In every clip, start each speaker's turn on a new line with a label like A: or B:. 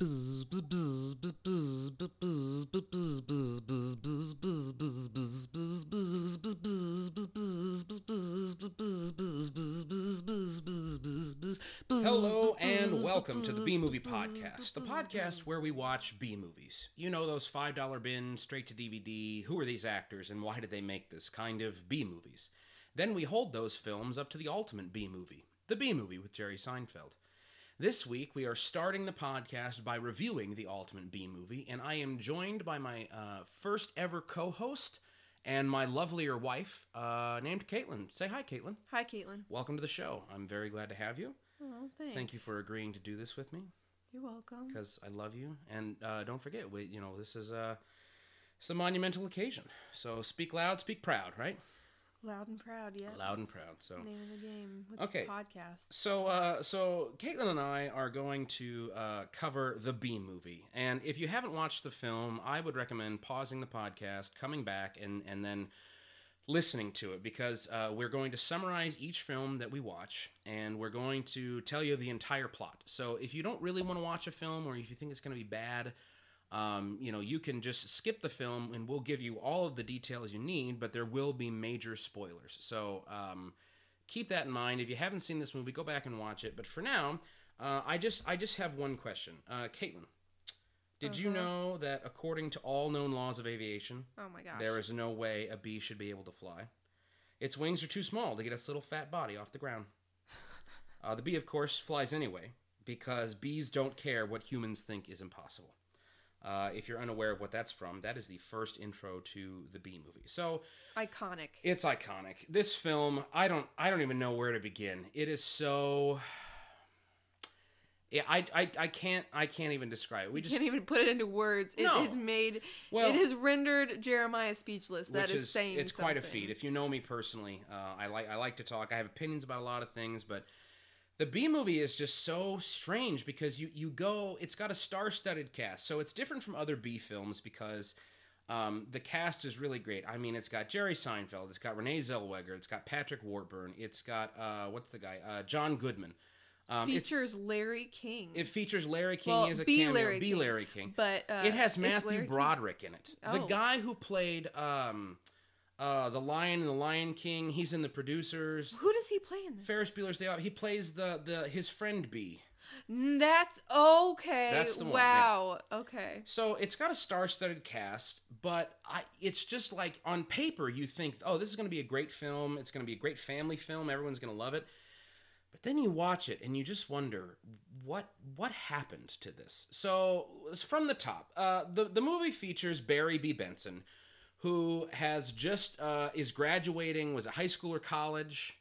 A: Hello and welcome to the B Movie Podcast, the podcast where we watch B movies. You know those $5 bins, straight to DVD, who are these actors and why did they make this kind of B movies? Then we hold those films up to the ultimate B movie, the B movie with Jerry Seinfeld. This week we are starting the podcast by reviewing the ultimate B movie, and I am joined by my uh, first ever co host and my lovelier wife uh, named Caitlin. Say hi, Caitlin.
B: Hi, Caitlin.
A: Welcome to the show. I'm very glad to have you.
B: Oh, thanks.
A: Thank you for agreeing to do this with me
B: You're welcome.
A: because I love you. And uh, don't forget, we, you know, this is a, it's a monumental occasion. So speak loud, speak proud, right?
B: Loud and proud, yeah.
A: Loud and proud. So.
B: Name of the game with
A: Okay.
B: the podcast.
A: So, uh, so Caitlin and I are going to uh, cover the B movie, and if you haven't watched the film, I would recommend pausing the podcast, coming back, and and then listening to it because uh, we're going to summarize each film that we watch, and we're going to tell you the entire plot. So, if you don't really want to watch a film, or if you think it's going to be bad, um, you know, you can just skip the film, and we'll give you all of the details you need, but there will be major spoilers. So. Um, keep that in mind. If you haven't seen this movie, go back and watch it. But for now, uh, I just I just have one question, uh, Caitlin. Did you
B: Uh-huh.
A: know that according to all known laws of aviation,
B: Oh my gosh.
A: there is no way a bee should be able to fly? Its wings are too small to get its little fat body off the ground. Uh, the bee, of course, flies anyway because bees don't care what humans think is impossible. Uh, if you're unaware of what that's from, that is the first intro to the B movie. So
B: Iconic.
A: it's iconic. This film, I don't I don't even know where to begin. It is so yeah, I, I, I can't I can't even describe it. We
B: We
A: just
B: can't even put it into words. It
A: No.
B: has made.
A: Well-
B: it has rendered Jeremiah speechless. That
A: which
B: is, saying
A: it's quite a feat. If you know me personally, uh, I like I like to talk. I have opinions about a lot of things, but the B movie is just so strange because you you go. It's got a star-studded cast, so it's different from other B films because. Um, the cast is really great. I mean, it's got Jerry Seinfeld, it's got Renee Zellweger, it's got Patrick Warburton, it's got uh, what's the guy? Uh, John Goodman. Um,
B: Features Larry King.
A: it features Larry King
B: Well,
A: as a
B: B.
A: cameo.
B: Larry
A: B.
B: King.
A: Larry King.
B: but uh,
A: it has Matthew
B: Larry King.
A: Broderick in it. The
B: Oh.
A: guy who played um, uh, the Lion and the Lion King. He's in the producers.
B: Who does he play in this?
A: Ferris Bueller's Day Off. He plays the the his friend B.
B: Mm, That's okay.
A: That's the one,
B: wow. Okay.
A: So it's got a star-studded cast, but I it's just like on paper you think, oh, this is going to be a great film. It's going to be a great family film. Everyone's going to love it. But then you watch it and you just wonder what what happened to this. So it's from the top. Uh, the the movie features Barry B. Benson, who has just uh, is graduating. Was it high school or college?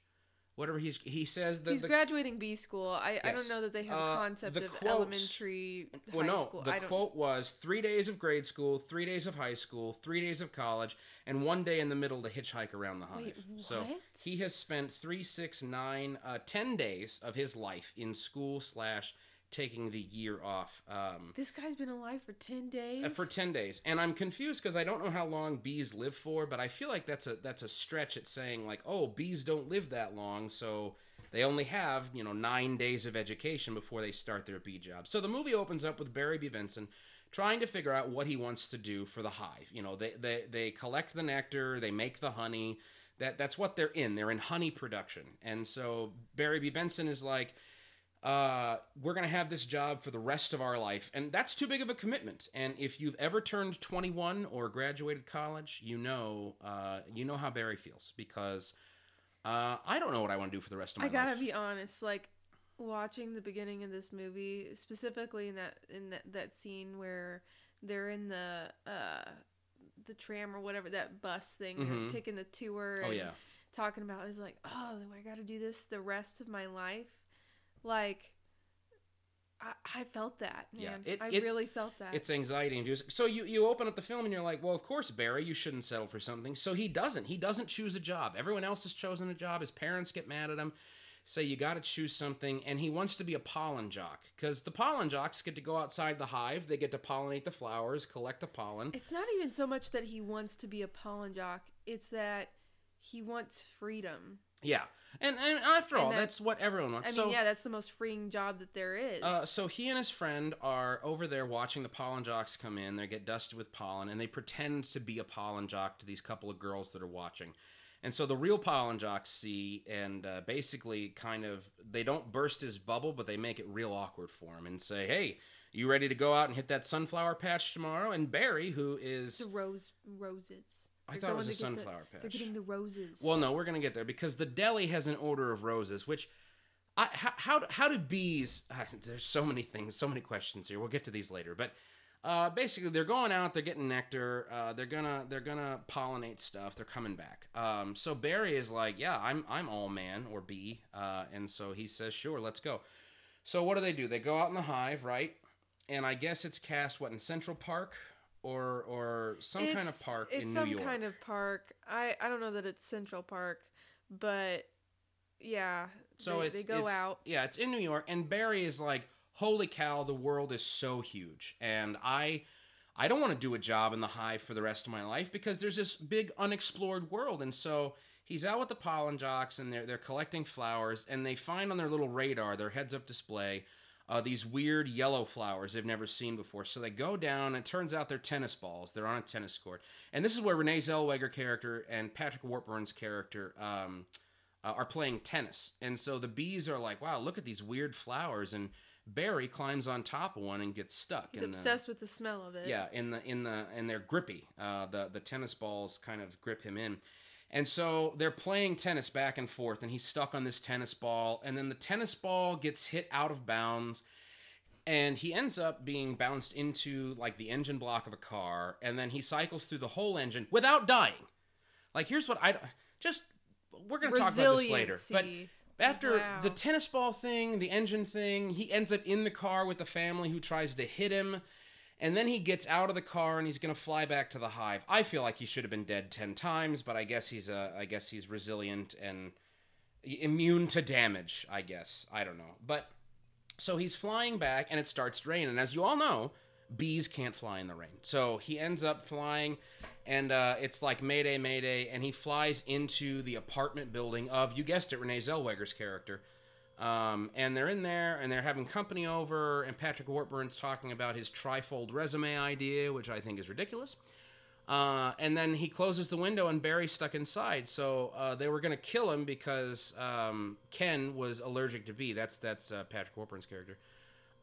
A: Whatever he's he says that
B: He's
A: the,
B: graduating B school. I, I don't know that they have
A: Uh,
B: a concept
A: the
B: of
A: quotes-
B: elementary
A: well,
B: high
A: no.
B: school.
A: The
B: I don't
A: quote was three days of grade school, three days of high school, three days of college, and one day in the middle to hitchhike around the hive.
B: Wait,
A: So he has spent three, six, nine, uh, ten days of his life in school slash taking the year off. Um,
B: This guy's been alive for 10 days.
A: uh, for 10 days. And i'm confused because i don't know how long bees live for but i feel like that's a that's a stretch at saying like oh bees don't live that long so they only have you know nine days of education before they start their bee job. So the movie opens up with barry b. Benson trying to figure out what he wants to do for the hive. You know they they, they collect the nectar they make the honey. That that's what they're in. They're in honey production. And so barry b. Benson is like uh, we're going to have this job for the rest of our life. And that's too big of a commitment. And if you've ever turned 21 or graduated college, you know, uh, you know how Barry feels because uh, I don't know what I want to do for the rest of my life.
B: I gotta
A: life.
B: be honest, like watching the beginning of this movie, specifically in that in that, that scene where they're in the uh the tram or whatever that bus thing,
A: Mhm.
B: taking the tour.
A: oh,
B: and
A: yeah.
B: talking about is like, oh, I got to do this the rest of my life. Like, I, I felt that, man.
A: Yeah, it-
B: I
A: it-
B: really felt that.
A: It's anxiety inducing. So you, you open up the film and you're like, well, of course, Barry, you shouldn't settle for something. So he doesn't. He doesn't choose a job. Everyone else has chosen a job. His parents get mad at him, say you got to choose something, and he wants to be a pollen jock because the pollen jocks get to go outside the hive. They get to pollinate the flowers, collect the pollen.
B: It's not even so much that he wants to be a pollen jock. It's that he wants freedom.
A: Yeah, and and after
B: And
A: all,
B: that-
A: that's what everyone wants.
B: I
A: so
B: yeah, that's the most freeing job that there is.
A: Uh, so he and his friend are over there watching the pollen jocks come in. They get dusted with pollen, and they pretend to be a pollen jock to these couple of girls that are watching. And so the real pollen jocks see, and uh, basically, kind of, they don't burst his bubble, but they make it real awkward for him and say, "Hey, you ready to go out and hit that sunflower patch tomorrow?" And Barry, who is
B: the rose roses.
A: I thought it was a
B: sunflower the-
A: sunflower
B: They're getting the roses.
A: Well, no, we're gonna get there because the deli has an order of roses, which. I, how, how how do bees? There's so many things, so many questions here. We'll get to these later, but uh, basically, they're going out, they're getting nectar, uh, they're gonna they're gonna pollinate stuff. They're coming back. Um, so Barry is like, yeah, I'm I'm all man or bee, uh, and so he says, sure, let's go. So what do they do? They go out in the hive, right? And I guess it's cast what in Central Park or or some kind of park
B: It's
A: in
B: some
A: New York.
B: Some kind of park. I I don't know that it's Central Park, but yeah.
A: So
B: they,
A: it's
B: they go
A: it's-
B: out.
A: Yeah, it's in New York, and Barry is like, "Holy cow, the world is so huge," and I, I don't want to do a job in the hive for the rest of my life because there's this big unexplored world, and so he's out with the pollen jocks, and they're they're collecting flowers, and they find on their little radar, their heads-up display. Uh, these weird yellow flowers they've never seen before. So they go down, and it turns out they're tennis balls. They're on a tennis court. And this is where Renee Zellweger character and Patrick Warburton's character um, uh, are playing tennis. And so the bees are like, wow, look at these weird flowers. And Barry climbs on top of one and gets stuck.
B: He's
A: in the-
B: obsessed with the smell of it.
A: yeah, in the in the and they're grippy. Uh, the the tennis balls kind of grip him in, and so they're playing tennis back and forth, and he's stuck on this tennis ball, and then the tennis ball gets hit out of bounds, and he ends up being bounced into like the engine block of a car, and then he cycles through the whole engine without dying. Like here's what I just we're gonna talk about this later, but after
B: Wow.
A: the tennis ball thing, the engine thing, he ends up in the car with the family who tries to hit him. And then he gets out of the car and he's going to fly back to the hive. I feel like he should have been dead 10 times, but I guess he's uh, I guess he's resilient and immune to damage, I guess. I don't know. But so he's flying back and it starts to rain and as you all know, bees can't fly in the rain. So he ends up flying and uh, it's like Mayday, Mayday, and he flies into the apartment building of, you guessed it, Renee Zellweger's character. Um, and they're in there and they're having company over, and Patrick Warburton's talking about his trifold resume idea, which I think is ridiculous. Uh, and then he closes the window and Barry's stuck inside. So uh, they were going to kill him because um, Ken was allergic to bee. That's that's uh, Patrick Warburton's character.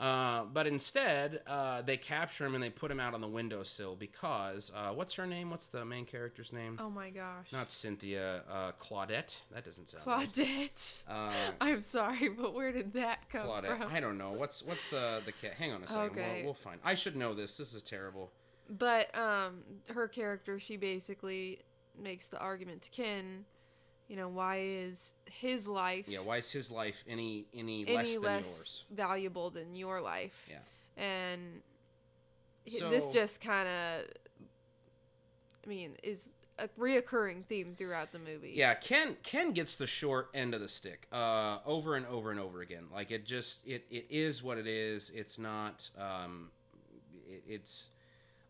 A: Uh, but instead, uh, they capture him and they put him out on the windowsill because uh, what's her name? What's the main character's name?
B: Oh my gosh.
A: Not Cynthia. Uh, Claudette. That doesn't sound. right.
B: Claudette.
A: Uh,
B: I'm sorry, but where did that come from?
A: Claudette.
B: from?
A: I don't know. What's what's the the cat? Hang on a second.
B: Okay.
A: We'll, we'll find. I should know this. This is terrible.
B: But um, her character, she basically makes the argument to Ken. You know, why is his life
A: Yeah. Why is his life any any,
B: any
A: less than
B: less
A: yours?
B: valuable than your life?
A: Yeah.
B: And he- this just kind of, I mean, is a reoccurring theme throughout the movie.
A: Yeah, Ken Ken gets the short end of the stick uh, over and over and over again. Like it just it, it is what it is. It's not. Um, it, it's.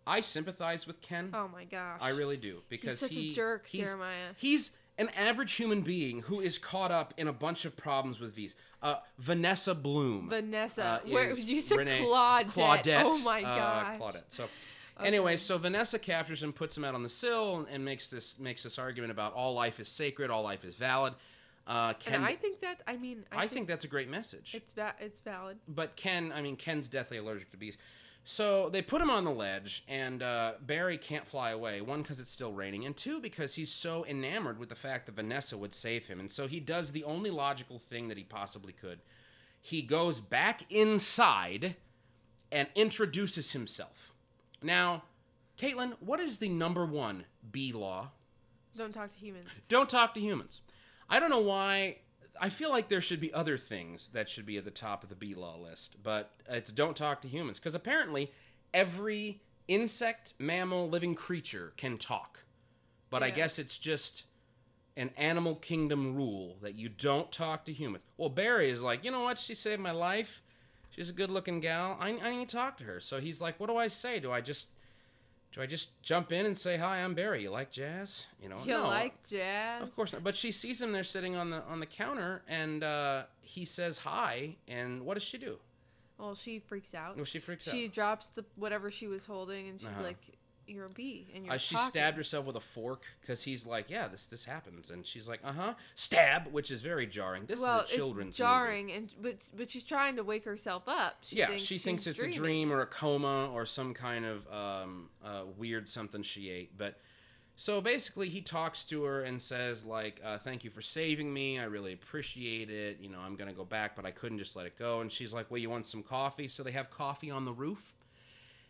A: I sympathize with Ken.
B: Oh my gosh.
A: I really do because he's
B: such a jerk,
A: he's-
B: Jeremiah.
A: He's an average human being who is caught up in a bunch of problems with V's. Uh, Vanessa Bloom.
B: Vanessa.
A: uh,
B: Where you said
A: Renee-
B: Claudette.
A: Claudette.
B: Oh my
A: uh,
B: gosh.
A: Claudette. So, anyway, so Vanessa captures him, puts him out on the sill, and, and makes this makes this argument about all life is sacred, all life is valid. Uh, Ken,
B: And I think that I mean I,
A: I think that's a great message.
B: it's va- it's valid.
A: But Ken, I mean, Ken's deathly allergic to bees. So they put him on the ledge, and uh, Barry can't fly away. One, because it's still raining, and two, because he's so enamored with the fact that Vanessa would save him. And so he does the only logical thing that he possibly could. He goes back inside and introduces himself. Now, Caitlin, what is the number one B law?
B: Don't talk to humans.
A: Don't talk to humans. I don't know why. I feel like there should be other things that should be at the top of the B law list, but it's don't talk to humans because apparently every insect, mammal, living creature can talk. But I guess it's just an animal kingdom rule that you don't talk to humans. Well, Barry is like, you know what? She saved my life. She's a good looking gal. I, I need to talk to her. So he's like, what do I say? Do I just do I just jump in and say hi? I'm Barry. You like jazz? You know,
B: You
A: no,
B: like jazz?
A: Of course not. But she sees him there sitting on the on the counter, and uh, he says hi. And what does she do?
B: Well, she freaks out.
A: Well, she freaks
B: She
A: out.
B: She drops the whatever she was holding, and she's
A: Uh-huh.
B: like, "You're a bee, and you're
A: Uh, she
B: talking."
A: stabbed herself with a fork because he's like, "Yeah, this this happens," and she's like, "Uh huh." Stab, which is very jarring. This
B: well,
A: is a children's
B: it's jarring, and but but she's trying to wake herself up. She
A: yeah,
B: thinks
A: she thinks it's
B: dreaming.
A: a dream or a coma or some kind of um, uh, weird something she ate. But so basically, he talks to her and says like, uh, "Thank you for saving me. I really appreciate it. You know, I'm gonna go back, but I couldn't just let it go." And she's like, "Well, you want some coffee?" So they have coffee on the roof.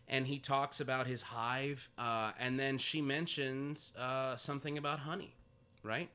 A: And he talks about his hive, uh, and then she mentions uh, something about honey, right?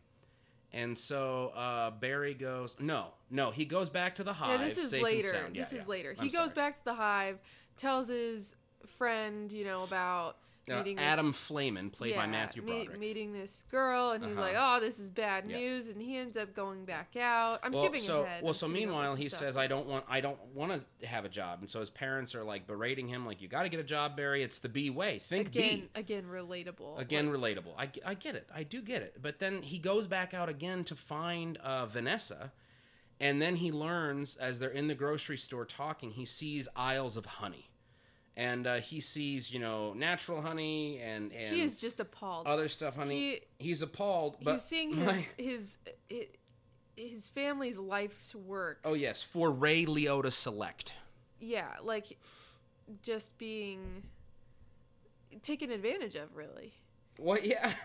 A: And so uh, Barry goes, no, no. He goes back to the hive.
B: Yeah, this is
A: safe and
B: later.
A: sound. Yeah,
B: this is later.
A: I'm
B: He goes
A: sorry.
B: back to the hive, tells his friend, you know, about
A: Uh, Adam
B: this,
A: Flayman, played by
B: yeah,
A: Matthew
B: me-
A: Broderick.
B: meeting this girl, and he's
A: Uh-huh.
B: like, "Oh, this is bad
A: Yeah.
B: news," and he ends up going back out. I'm
A: well,
B: skipping
A: so,
B: ahead.
A: Well,
B: I'm
A: so meanwhile, he
B: stuff.
A: says, "I don't want, I don't want to have a job," and so his parents are like berating him, like, "You got to get a job, Barry. It's the B way. Think
B: again,
A: B."
B: again, relatable.
A: Again,
B: Like,
A: relatable. I, I get it. I do get it. But then he goes back out again to find uh, Vanessa, and then he learns as they're in the grocery store talking, he sees aisles of honey, and uh, he sees you know natural honey and and
B: he is just appalled.
A: other stuff, honey.
B: He-
A: he's appalled. But
B: he's seeing
A: my-
B: his, his his his family's life's work.
A: oh yes, for Ray Liotta Select.
B: Yeah, like just being taken advantage of, really.
A: What? Yeah.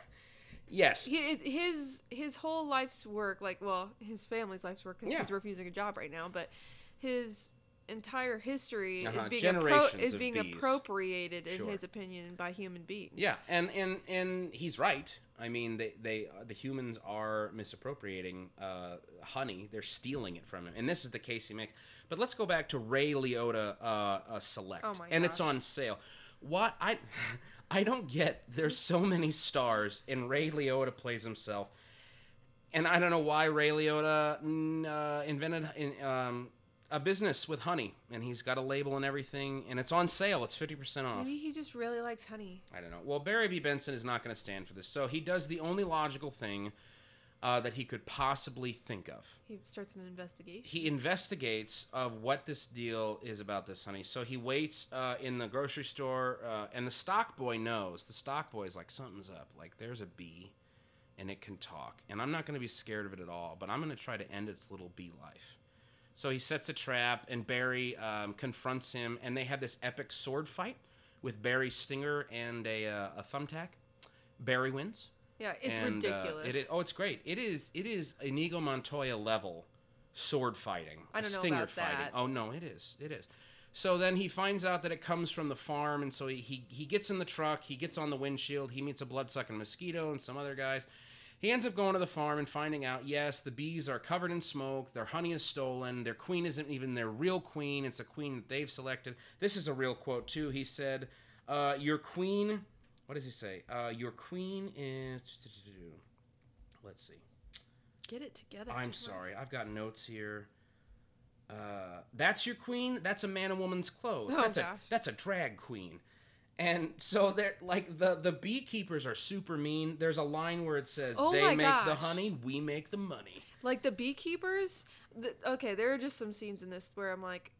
A: Yes.
B: He, his his whole life's work, like well, his family's life's work because
A: Yeah.
B: he's refusing a job right now, but his entire history
A: Uh-huh,
B: is being appro- is being
A: bees.
B: appropriated in
A: Sure.
B: his opinion by human beings.
A: Yeah, and and and he's right. I mean, they they uh, the humans are misappropriating uh, honey. They're stealing it from him, and this is the case he makes. But let's go back to Ray Liotta uh, uh, Select,
B: Oh my
A: and it's on sale. What I I don't get. There's so many stars, and Ray Liotta plays himself. And I don't know why Ray Liotta uh, invented in, um, a business with honey, and he's got a label and everything, and it's on sale. It's fifty percent off.
B: Maybe he just really likes honey.
A: I don't know. Well, Barry B. Benson is not going to stand for this, so he does the only logical thing uh, that he could possibly think of.
B: He starts an investigation.
A: He investigates of what this deal is about this honey. So he waits uh, in the grocery store, uh, and the stock boy knows. The stock boy is like, something's up. Like, there's a bee, and it can talk. And I'm not going to be scared of it at all, but I'm going to try to end its little bee life. So he sets a trap, and Barry um, confronts him, and they have this epic sword fight with Barry's stinger and a, uh, a thumbtack. Barry wins.
B: Yeah, it's
A: And, uh,
B: ridiculous.
A: it is, oh, it's great. It is. It is Inigo Montoya level sword fighting.
B: I don't know
A: stinger
B: about
A: fighting.
B: that.
A: Oh no, it is. It is. So then he finds out that it comes from the farm, and so he, he, he gets in the truck, he gets on the windshield, he meets a blood sucking mosquito and some other guys. He ends up going to the farm and finding out, yes, the bees are covered in smoke, their honey is stolen, their queen isn't even their real queen, it's a queen that they've selected. This is a real quote, too. He said, uh, Your queen, what does he say? Uh, your queen is. Let's see.
B: Get it together.
A: I'm
B: Jim.
A: sorry. I've got notes here. Uh, that's your queen. That's a man and woman's clothes.
B: Oh,
A: that's a
B: gosh.
A: that's a drag queen. And so they're like the the beekeepers are super mean. There's a line where it says
B: Oh
A: they make the honey, we make the money.
B: Like the beekeepers. The, okay, there are just some scenes in this where I'm like,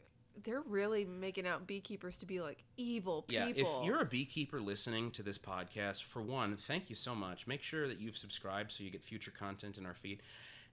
B: they're really making out beekeepers to be like evil people.
A: Yeah, if you're a beekeeper listening to this podcast, for one, thank you so much. Make sure that you've subscribed so you get future content in our feed.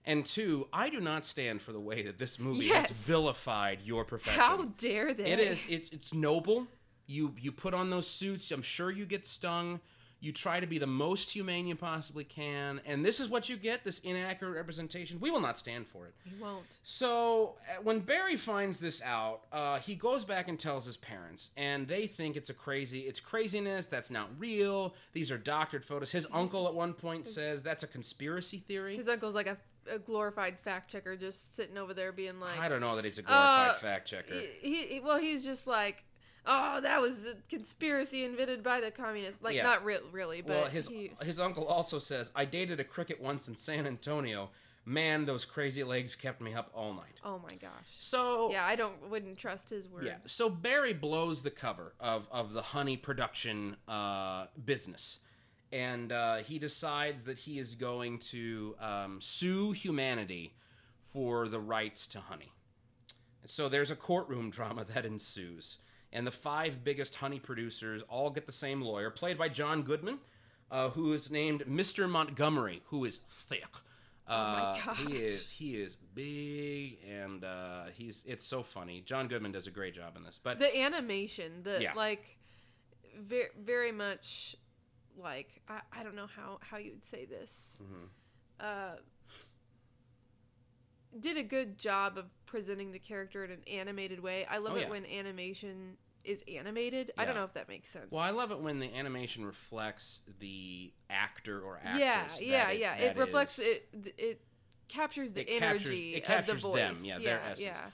A: And two, I do not stand for the way that this movie has vilified your profession.
B: How dare they?
A: It is. It's it's noble. You you put on those suits. I'm sure you get stung. You try to be the most humane you possibly can, and this is what you get. This inaccurate representation. We will not stand for it.
B: You won't.
A: So uh, when Barry finds this out, uh, he goes back and tells his parents, and they think it's a crazy, it's craziness. That's not real. These are doctored photos. His uncle at one point says that's a conspiracy theory.
B: His uncle's like a, a glorified fact checker, just sitting over there being like,
A: I don't know that he's a glorified
B: Uh,
A: fact checker.
B: he, he well he's just like oh that was a conspiracy invented by the communists like
A: Yeah.
B: not re- really but
A: Well, his
B: he,
A: his uncle also says, "I dated a cricket once in San Antonio. man, those crazy legs kept me up all night.
B: Oh my gosh.
A: So
B: Yeah, I don't wouldn't trust his word.
A: yeah, so Barry blows the cover of of the honey production uh, business, and uh, he decides that he is going to um, sue humanity for the rights to honey. So there's a courtroom drama that ensues, and the five biggest honey producers all get the same lawyer, played by John Goodman, uh, who is named Mr. Montgomery, who is thick. Uh,
B: my gosh.
A: He is he is big and uh, he's it's so funny. John Goodman does a great job in this, but
B: The animation, the
A: Yeah.
B: like very very much like I, I don't know how how you would say this.
A: Mhm.
B: Uh did a good job of presenting the character in an animated way. I love
A: Oh,
B: it
A: yeah.
B: when animation is animated. I don't know if that makes sense.
A: well, I love it when the animation reflects the actor or actress.
B: yeah, yeah,
A: it-
B: yeah. It reflects
A: is-
B: it. It captures the
A: It captures-
B: energy
A: it captures
B: of the voice.
A: them, yeah, their
B: yeah,
A: essence.
B: yeah.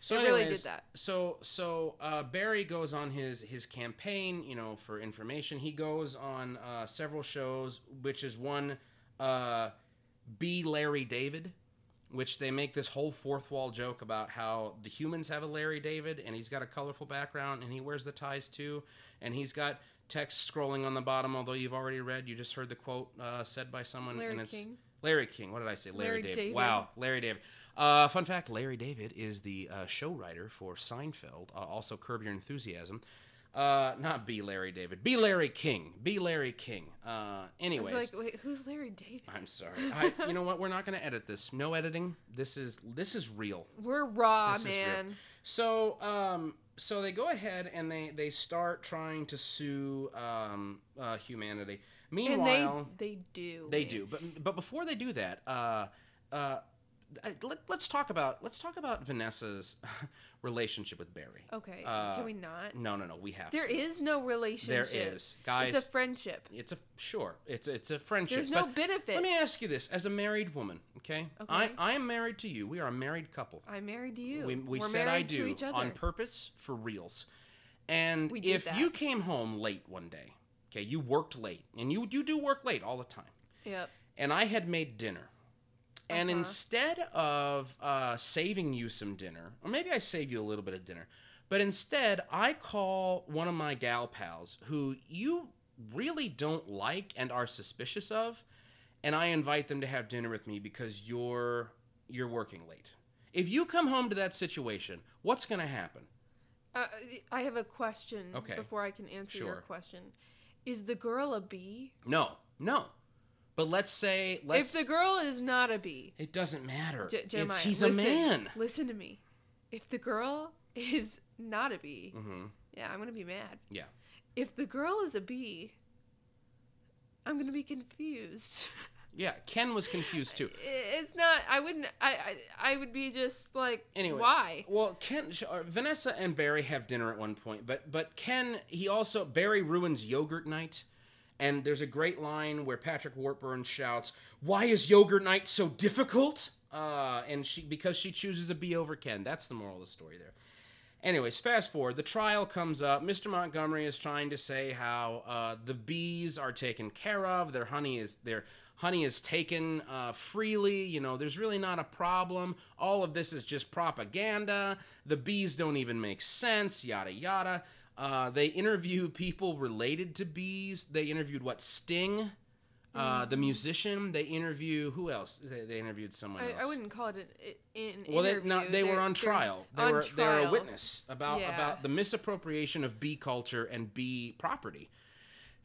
A: So
B: It really did that.
A: So so uh, Barry goes on his his campaign, you know, for information. He goes on uh, several shows, which is one uh, B Larry David, which they make this whole fourth wall joke about how the humans have a Larry David, and he's got a colorful background, and he wears the ties too, and he's got text scrolling on the bottom. Although you've already read, you just heard the quote uh, said by someone,
B: Larry
A: and it's
B: King.
A: Larry King. What did I say? Larry,
B: Larry
A: David.
B: David.
A: Wow, Larry David. Uh, fun fact: Larry David is the uh, show writer for Seinfeld. Uh, also, Curb Your Enthusiasm. Uh, not B. Larry David. B. Larry King. B. Larry King. Uh,
B: I was
A: anyways,
B: like, wait, who's Larry David?
A: I'm sorry. I, you know what? We're not going to edit this. No editing. This is this is real.
B: We're raw,
A: This
B: man.
A: So, um, so they go ahead and they they start trying to sue um, uh, humanity. Meanwhile,
B: and they they do.
A: they
B: man.
A: do, but but before they do that, uh, uh, let, let's talk about let's talk about Vanessa's relationship with Barry.
B: Okay,
A: Uh,
B: can we not?
A: No, no, no. We have
B: There
A: to.
B: is no relationship.
A: There is, guys.
B: It's a friendship.
A: It's a sure. It's a, it's a friendship.
B: There's no
A: but
B: benefits.
A: Let me ask you this: as a married woman, okay? I
B: Okay.
A: I am married to you. We are a married couple.
B: I'm married to you.
A: We, we
B: We're
A: said I do
B: to each other.
A: on purpose for reals. And if
B: that.
A: you came home late one day, okay, you worked late, and you you do work late all the time
B: Yep.
A: and I had made dinner. And
B: Uh-huh.
A: instead of uh, saving you some dinner, or maybe I save you a little bit of dinner, but instead I call one of my gal pals who you really don't like and are suspicious of, and I invite them to have dinner with me because you're you're working late. If you come home to that situation, what's going to happen?
B: Uh, I have a question
A: Okay.
B: before I can answer your question. Is the girl a bee?
A: No, no. But let's say let's.
B: if the girl is not a bee,
A: it doesn't matter.
B: J-
A: It's- he's
B: listen,
A: a man.
B: Listen to me. If the girl is not a bee,
A: hmm
B: yeah, I'm gonna be mad.
A: Yeah.
B: If the girl is a bee, I'm gonna be confused.
A: Yeah, Ken was confused too.
B: It's not. I wouldn't. I. I, I would be just like.
A: Anyway,
B: why?
A: Well, Ken, uh, Vanessa and Barry have dinner at one point, but but Ken, he also Barry ruins yogurt night, and there's a great line where Patrick Warburton shouts, "Why is yogurt night so difficult?" Uh, and she because she chooses a bee over Ken. That's the moral of the story there. Anyways, fast forward. The trial comes up. Mr. Montgomery is trying to say how uh, the bees are taken care of. Their honey is their honey is taken uh, freely. You know, there's really not a problem. All of this is just propaganda. The bees don't even make sense. Yada yada. Uh, they interview people related to bees. They interviewed what Sting, uh, the musician. They interview who else? They, they interviewed someone else.
B: I, I wouldn't call it an, an
A: Well, they, no, they were on trial. They
B: on
A: were they were a witness about
B: Yeah.
A: about the misappropriation of bee culture and bee property.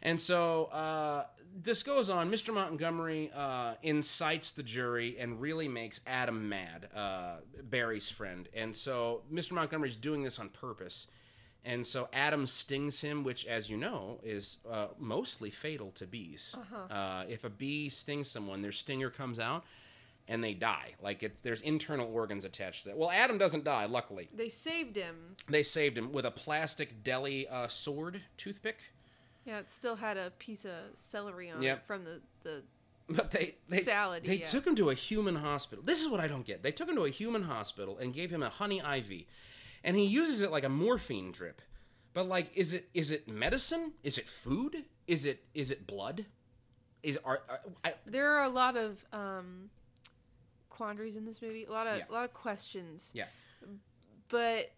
A: And so uh, this goes on. Mr. Montgomery uh, incites the jury and really makes Adam mad, uh, Barry's friend. And so Mr. Montgomery's doing this on purpose. And so Adam stings him, which, as you know, is uh, mostly fatal to bees.
B: Uh-huh.
A: Uh, if a bee stings someone, their stinger comes out and they die. Like it's there's internal organs attached to that. Well, Adam doesn't die, luckily.
B: They saved him.
A: They saved him with a plastic deli uh, sword toothpick.
B: Yeah, it still had a piece of celery on
A: Yep.
B: it from the the.
A: But they they,
B: Salad,
A: they
B: yeah.
A: took him to a human hospital. This is what I don't get. They took him to a human hospital and gave him a honey IV, and he uses it like a morphine drip. But like, is it is it medicine? Is it food? Is it is it blood? Is are, are I,
B: There are a lot of um, quandaries in this movie. A lot of
A: Yeah.
B: a lot of questions.
A: Yeah.
B: But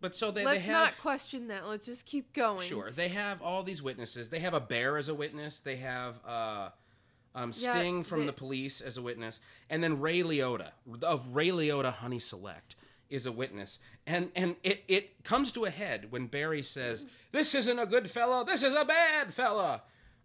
A: But so they,
B: let's
A: they have
B: not question that. Let's just keep going.
A: Sure. They have all these witnesses. They have a bear as a witness. They have uh, um,
B: Yeah,
A: Sting from the police as a witness, and then Ray Liotta of Ray Liotta Honey Select is a witness. And and it it comes to a head when Barry says, "This isn't a good fella. This is a bad fella."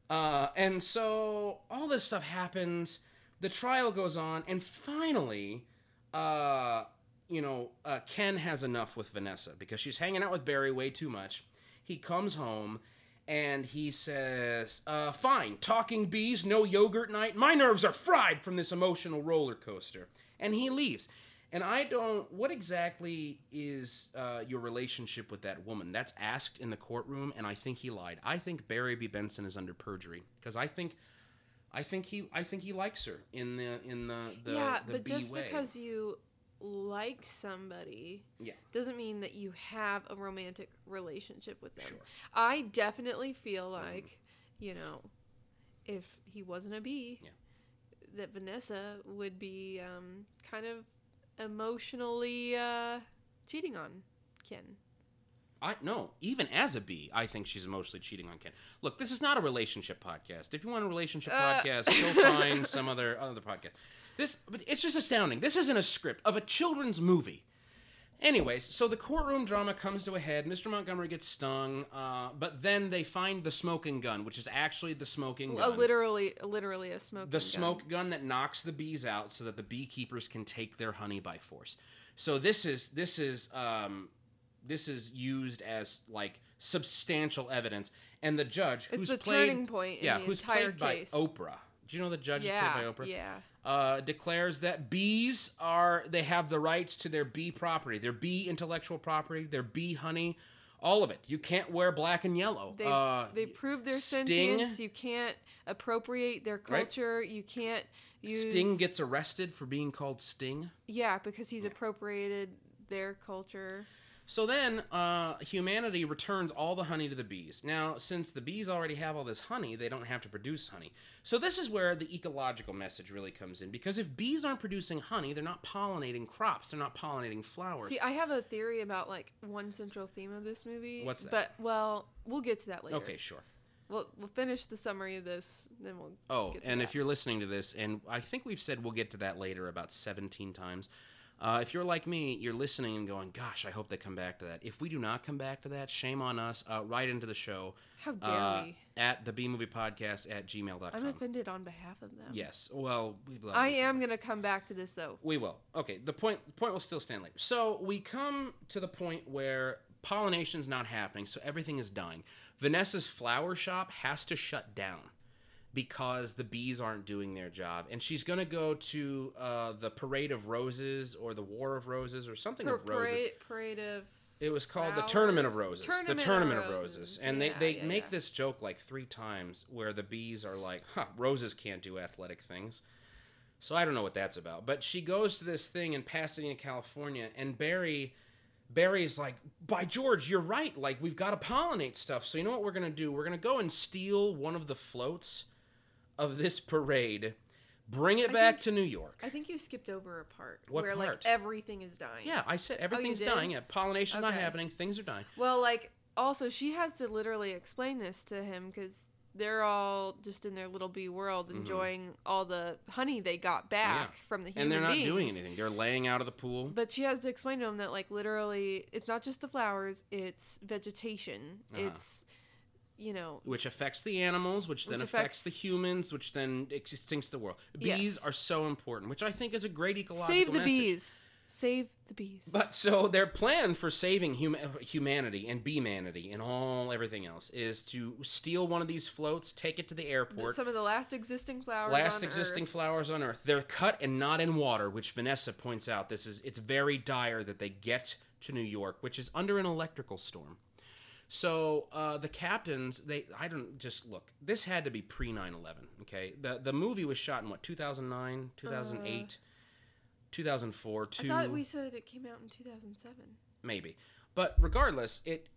A: Uh, and so all this stuff happens. The trial goes on, and finally, uh, you know, uh, Ken has enough with Vanessa because she's hanging out with Barry way too much. He comes home and he says, uh, Fine, talking bees, no yogurt night. My nerves are fried from this emotional roller coaster. And he leaves. And I don't, what exactly is uh, your relationship with that woman? That's asked in the courtroom, and I think he lied. I think Barry B. Benson is under perjury because I think. I think he, I think he likes her in the in the the,
B: yeah,
A: the
B: but
A: B
B: just
A: way.
B: because you like somebody
A: Yeah.
B: doesn't mean that you have a romantic relationship with them.
A: Sure.
B: I definitely feel like, you know, if he wasn't a bee,
A: Yeah.
B: that Vanessa would be um, kind of emotionally uh, cheating on Ken.
A: I no, even as a B, I think she's emotionally cheating on Ken. Look, this is not a relationship podcast. If you want a relationship
B: Uh.
A: podcast, go find some other other podcast. This, but it's just astounding. This isn't a script of a children's movie. Anyways, so the courtroom drama comes to a head. Mr. Montgomery gets stung, uh, but then they find the smoking gun, which is actually the smoking
B: A
A: gun.
B: literally, literally a smoking
A: the
B: gun.
A: smoke gun that knocks the bees out so that the beekeepers can take their honey by force. So this is this is um, this is used as like substantial evidence, and the judge
B: It's
A: who's
B: the
A: played,
B: turning point in
A: yeah,
B: the
A: who's
B: entire
A: played
B: case.
A: by Oprah. Do you know the judge
B: Yeah,
A: is played by Oprah?
B: yeah.
A: Uh, declares that bees are they have the rights to their bee property, their bee intellectual property, their bee honey, all of it. You can't wear black and yellow.
B: They
A: uh,
B: they prove their
A: Sting-
B: sentience. You can't appropriate their
A: Right.
B: culture. You can't use
A: Sting gets arrested for being called Sting.
B: yeah because he's appropriated their culture.
A: So then, uh, humanity returns all the honey to the bees. Now, since the bees already have all this honey, they don't have to produce honey. So this is where the ecological message really comes in. Because if bees aren't producing honey, they're not pollinating crops. They're not pollinating flowers.
B: See, I have a theory about like one central theme of this movie.
A: What's that?
B: But well, we'll get to that later.
A: okay, sure.
B: We'll we'll finish the summary of this, then we'll.
A: Oh,
B: get to
A: and
B: that.
A: if you're listening to this, and I think we've said we'll get to that later about 17 times. Uh, if you're like me, you're listening and going, "Gosh, I hope they come back to that." If we do not come back to that, shame on us. Uh, right into the show.
B: How dare
A: uh,
B: we?
A: At the B Movie Podcast at gmail.com.
B: I'm offended on behalf of them.
A: Yes. Well,
B: I am gonna come back to this though.
A: We will. Okay. The point. The point will still stand later. So we come to the point where pollination's not happening, so everything is dying. Vanessa's flower shop has to shut down because the bees aren't doing their job, and she's gonna go to uh, the Parade of Roses or the War of Roses or something
B: Per-
A: of roses.
B: parade, parade of
A: It was called the Tournament of Roses.
B: Tournament
A: the
B: of
A: Tournament of
B: Roses.
A: Roses. And
B: Yeah,
A: they, they
B: yeah,
A: make
B: yeah.
A: this joke like three times where the bees are like, huh, roses can't do athletic things. So I don't know what that's about. But she goes to this thing in Pasadena, California, and Barry Barry's like, by George, you're right. Like, we've got to pollinate stuff. So you know what we're gonna do? We're gonna go and steal one of the floats of this parade, bring it
B: I
A: back
B: think-
A: to New York.
B: I think you skipped over a part
A: What
B: where like everything is dying.
A: yeah, I said everything's
B: did?
A: dying. Yeah, pollination's not happening. Things are dying.
B: Well, like also she has to literally explain this to him because they're all just in their little bee world enjoying all the honey they got back from the human
A: and they're not
B: beings.
A: doing anything. They're laying out of the pool.
B: But she has to explain to him that like literally it's not just the flowers, it's vegetation.
A: Uh-huh.
B: It's you know
A: which affects the animals, which then
B: Which
A: affects the humans, which then extincts the world. Bees
B: Yes.
A: are so important, which I think is a great ecological
B: save the
A: message.
B: bees. Save the bees.
A: But so their plan for saving hum- humanity and beemanity and all everything else is to steal one of these floats, take it to the airport.
B: Some of the last existing flowers
A: Last existing
B: Earth.
A: flowers on Earth. They're cut and not in water, which Vanessa points out. This is it's very dire that they get to New York, which is under an electrical storm. So uh, the captains, they I don't just look. This had to be pre 9/11. Okay, the the movie was shot in what 2009, 2008, 2004. Two
B: Uh, I thought we said it came out in 2007.
A: maybe, but regardless, it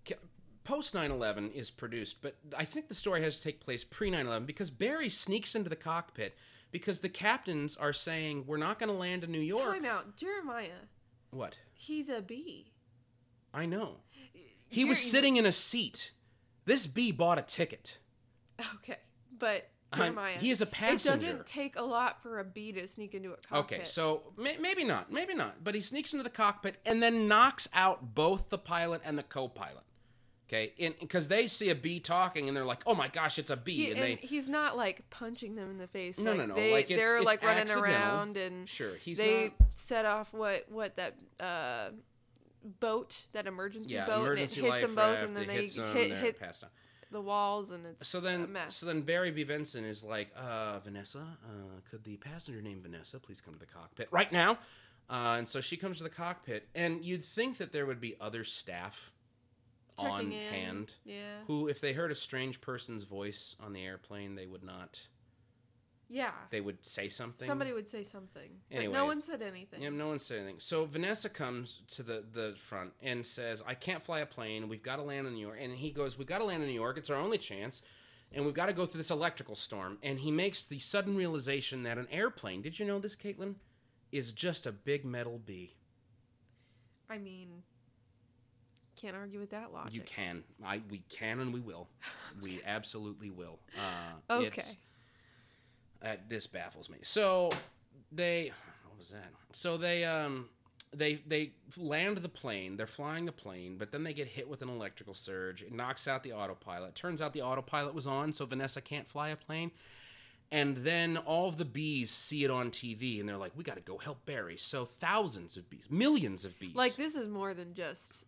A: post 9/11 is produced, but I think the story has to take place pre 9/11 because Barry sneaks into the cockpit because the captains are saying we're not going to land in New York.
B: Time out, Jeremiah.
A: What?
B: He's a bee.
A: I know. He was sitting in a seat. This bee bought a ticket.
B: Okay, but Jeremiah.
A: he is a passenger.
B: It doesn't take a lot for a bee to sneak into a cockpit.
A: Okay, so may- maybe not, maybe not. But he sneaks into the cockpit and then knocks out both the pilot and the co-pilot. Okay, because they see a bee talking and they're like, "Oh my gosh, it's a bee!"
B: He,
A: and
B: and
A: they
B: he's not like punching them in the face.
A: No,
B: like,
A: no, no,
B: They,
A: like, it's-
B: they're
A: it's
B: like running around and
A: sure he's
B: they
A: not.
B: set off what what that uh, boat that emergency
A: Yeah,
B: boat
A: emergency
B: and it hits them both and then they
A: them,
B: hit hit
A: passed on.
B: the walls and it's
A: So
B: a
A: then,
B: mess.
A: so then Barry B. Benson is like, uh, Vanessa, uh, could the passenger named Vanessa please come to the cockpit right now? Uh, and so she comes to the cockpit, and you'd think that there would be other staff
B: Checking
A: on
B: in.
A: hand
B: Yeah.
A: who, if they heard a strange person's voice on the airplane, they would not.
B: Yeah.
A: They would say something.
B: Somebody would say something. But
A: Anyway.
B: no one said anything.
A: Yeah, no one said anything. So Vanessa comes to the, the front and says, I can't fly a plane. We've got to land in New York. And he goes, We've got to land in New York. It's our only chance. And we've got to go through this electrical storm. And he makes the sudden realization that an airplane, did you know this, Caitlin? Is just a big metal bee.
B: I mean, can't argue with that logic.
A: You can. I we can and we will. We absolutely will. Uh,
B: Okay.
A: Uh, this baffles me. So they what was that? So they um they they land the plane. They're flying the plane, but then they get hit with an electrical surge. It knocks out the autopilot. Turns out the autopilot was on, so Vanessa can't fly a plane. And then all of the bees see it on TV, and they're like, "We got to go help Barry." So thousands of bees, millions of bees.
B: Like this is more than just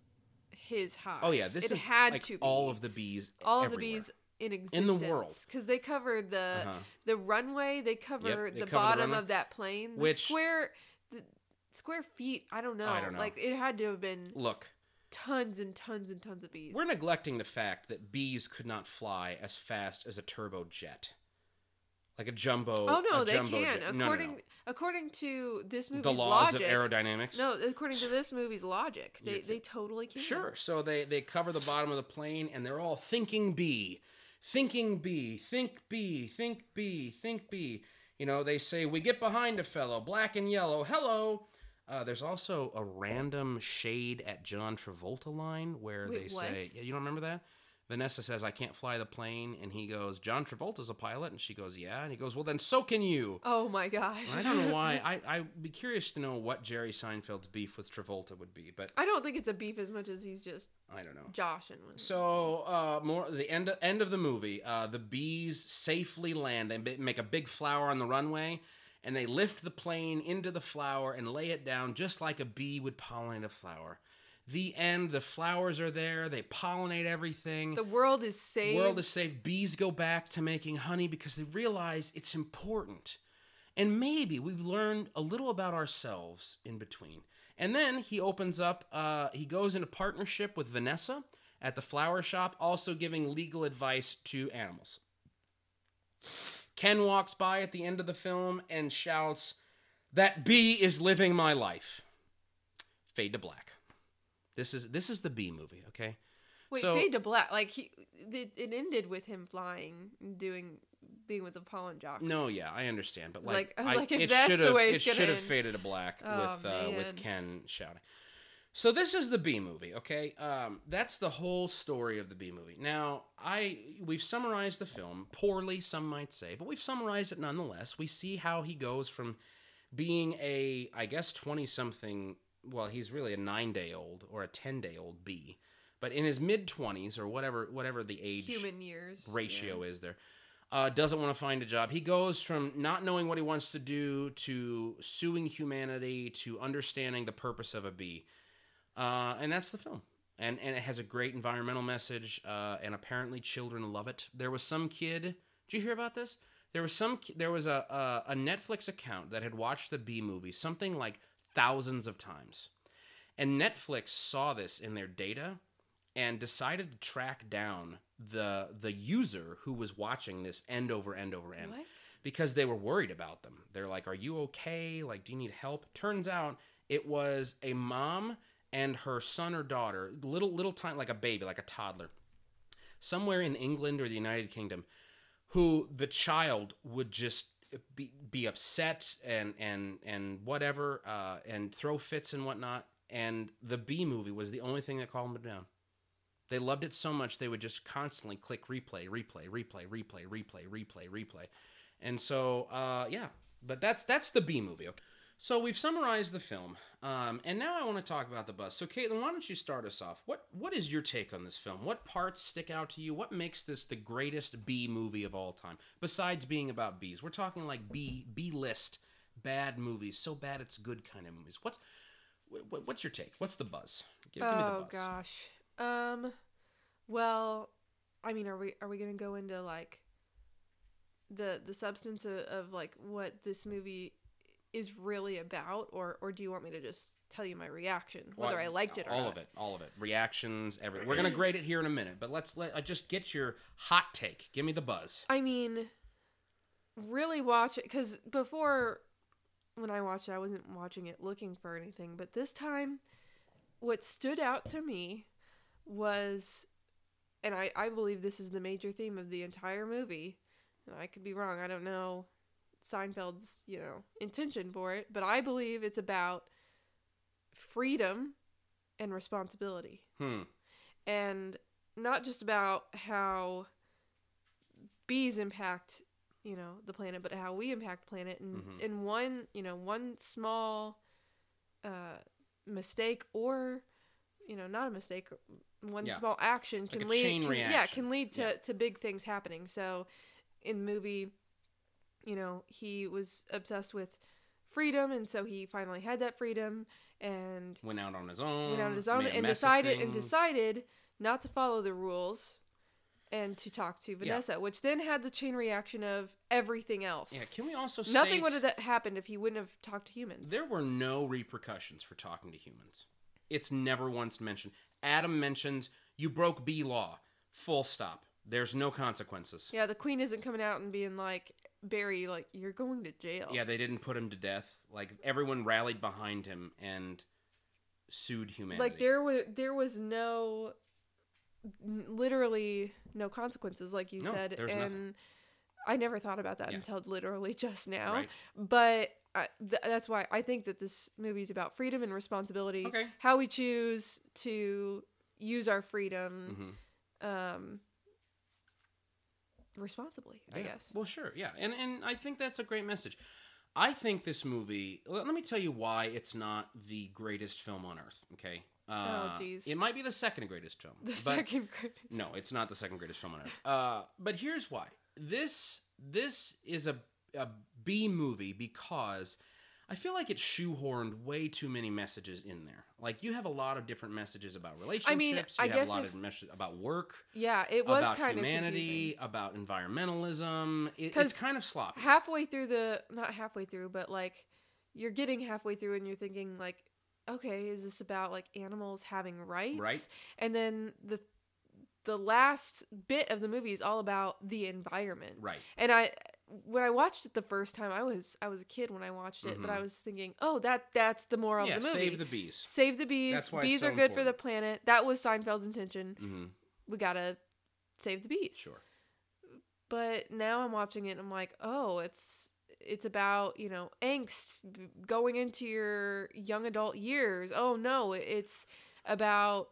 B: his hive.
A: oh yeah, this
B: it
A: is
B: had
A: like
B: to be.
A: all of the bees,
B: all of the bees in existence
A: In the world.
B: because they cover the
A: Uh-huh.
B: the runway. They cover
A: they
B: the
A: cover
B: bottom
A: runway.
B: of that plane. The
A: Which-
B: square the square feet. I don't know.
A: I don't know.
B: Like it had to have been
A: Look,
B: tons and tons and tons of bees.
A: We're neglecting the fact that bees could not fly as fast as a turbojet, like a jumbo.
B: oh no, they
A: jumbo
B: can.
A: jet. No, no,
B: According
A: no.
B: according to this movie's
A: the laws
B: logic.
A: of aerodynamics.
B: no, according to this movie's logic, they
A: You're-
B: they totally can.
A: Sure. So they they cover the bottom of the plane, and they're all thinking bee, thinking bee, think bee, think bee, think bee. You know, they say we get behind a fellow, black and yellow. Hello. Uh, there's also a random shade at John Travolta line where
B: Wait,
A: they
B: what?
A: say, yeah, you don't remember that? Vanessa says, I can't fly the plane. And he goes, John Travolta's a pilot. And she goes, Yeah. And he goes, Well, then so can you.
B: Oh my gosh.
A: I don't know why. I, I'd be curious to know what Jerry Seinfeld's beef with Travolta would be, but
B: I don't think it's a beef as much as he's just
A: I don't know.
B: Josh and
A: So, uh, more the end end of the movie, uh, the bees safely land. They make a big flower on the runway, and they lift the plane into the flower and lay it down just like a bee would pollinate a flower. The end. The flowers are there. They pollinate everything.
B: The world is saved.
A: world is safe. Bees go back to making honey because they realize it's important. And maybe we've learned a little about ourselves in between. And then he opens up, uh, he goes into partnership with Vanessa at the flower shop, also giving legal advice to animals. Ken walks by at the end of the film and shouts, That bee is living my life. Fade to black. This is this is the B movie, okay?
B: Wait,
A: So-
B: fade to black. Like he, it, it ended with him flying, and doing, being with the pollen jocks.
A: No, yeah, I understand, but like,
B: like- I like,
A: it should have it should have faded to black
B: Oh,
A: with uh, with Ken shouting. So this is the B movie, okay? Um, that's the whole story of the B movie. Now, I we've summarized the film poorly, some might say, but we've summarized it nonetheless. We see how he goes from being a, I guess, twenty something. Well, he's really a nine day old or a ten day old bee, but in his mid twenties or whatever whatever the age
B: human years
A: ratio is there. Uh, doesn't want to find a job. He goes from not knowing what he wants to do to suing humanity to understanding the purpose of a bee. Uh, and that's the film. And, and it has a great environmental message, uh, and apparently children love it. There was some kid. Did you hear about this? There was some. There was a, a a Netflix account that had watched the Bee movie something like thousands of times, and Netflix saw this in their data and decided to track down the the user who was watching this end over end over end
B: What?
A: because they were worried about them. They're like, "Are you okay? Like, do you need help?" Turns out it was a mom and her son or daughter, little little tiny like a baby, like a toddler, somewhere in England or the United Kingdom, who the child would just be be upset and and and whatever, uh, and throw fits and whatnot. And the B movie was the only thing that calmed them down. They loved it so much they would just constantly click replay, replay, replay, replay, replay, replay, replay. And so, uh, yeah, but that's that's the B movie. Okay? So we've summarized the film, um, and now I want to talk about the bus. So Caitlin, why don't you start us off? What what is your take on this film? What parts stick out to you? What makes this the greatest B movie of all time? Besides being about bees, we're talking like B B list bad movies, so bad it's good kind of movies. What's wh- what's your take? What's the buzz? Give, give me the
B: oh
A: buzz.
B: gosh. Um. Well, I mean, are we are we gonna go into like the the substance of, of like what this movie is really about, or or do you want me to just tell you my reaction, whether
A: Well,
B: I liked it or
A: all
B: not?
A: of it, all of it, reactions, everything. We're gonna grade it here in a minute, but let's let uh, just get your hot take. Give me the buzz.
B: I mean, really watch it because before when I watched it, I wasn't watching it looking for anything. But this time, what stood out to me was, and I, I believe this is the major theme of the entire movie. and I could be wrong. I don't know Seinfeld's, you know, intention for it, but I believe it's about freedom and responsibility
A: Hmm.
B: and not just about how bees impact you know the planet but how we impact planet and
A: Mhm.
B: in one you know one small uh mistake or you know not a mistake one
A: Yeah.
B: small action
A: like
B: can
A: a
B: lead can, yeah can lead to
A: Yeah.
B: to big things happening so in the movie you know he was obsessed with freedom and so he finally had that freedom and
A: Went out on his own.
B: went out on his own and decided and decided not to follow the rules and to talk to Vanessa, which then had the chain reaction of everything else.
A: Yeah. Can we also state
B: Nothing would have happened if he wouldn't have talked to humans.
A: There were no repercussions for talking to humans. It's never once mentioned. Adam mentions you broke B law. Full stop. There's no consequences.
B: yeah, the queen isn't coming out and being like Barry, like you're going to jail.
A: Yeah, they didn't put him to death. Like everyone rallied behind him and sued humanity.
B: like there was there was no literally no consequences like you
A: No,
B: said and
A: nothing.
B: i never thought about that
A: Yeah.
B: until literally just now
A: Right.
B: but I, th- that's why i think that this movie is about freedom and responsibility
A: Okay.
B: how we choose to use our freedom
A: Mhm.
B: um responsibly i guess
A: Well, sure, yeah, and and I think that's a great message. I think this movie. Let, let me tell you why it's not the greatest film on earth. Okay. Uh,
B: geez.
A: It might be the second greatest film.
B: the second greatest
A: No, it's not the second greatest film on earth. Uh, but here's why. This this is a a B movie because I feel like it shoehorned way too many messages in there. Like you have a lot of different messages about relationships.
B: I
A: you have
B: guess
A: a lot
B: if-
A: of messages about work,
B: yeah it was
A: about
B: kind of
A: humanity,
B: confusing.
A: about environmentalism. It, it's kind of sloppy.
B: halfway through the not halfway through but like you're getting halfway through and you're thinking like okay is this about like animals having rights
A: Right.
B: and then the the last bit of the movie is all about the environment
A: right.
B: and i when i watched it the first time i was i was a kid when i watched it but
A: Mhm.
B: i was thinking oh that that's the moral
A: Yeah.
B: of the movie
A: Save the bees.
B: Save the bees
A: That's why it's
B: bees
A: so
B: are good for the planet that was seinfeld's intention
A: hmm
B: we gotta save the bees
A: Sure.
B: but now I'm watching it and I'm like, oh, it's it's about you know angst going into your young adult years. Oh no, it's about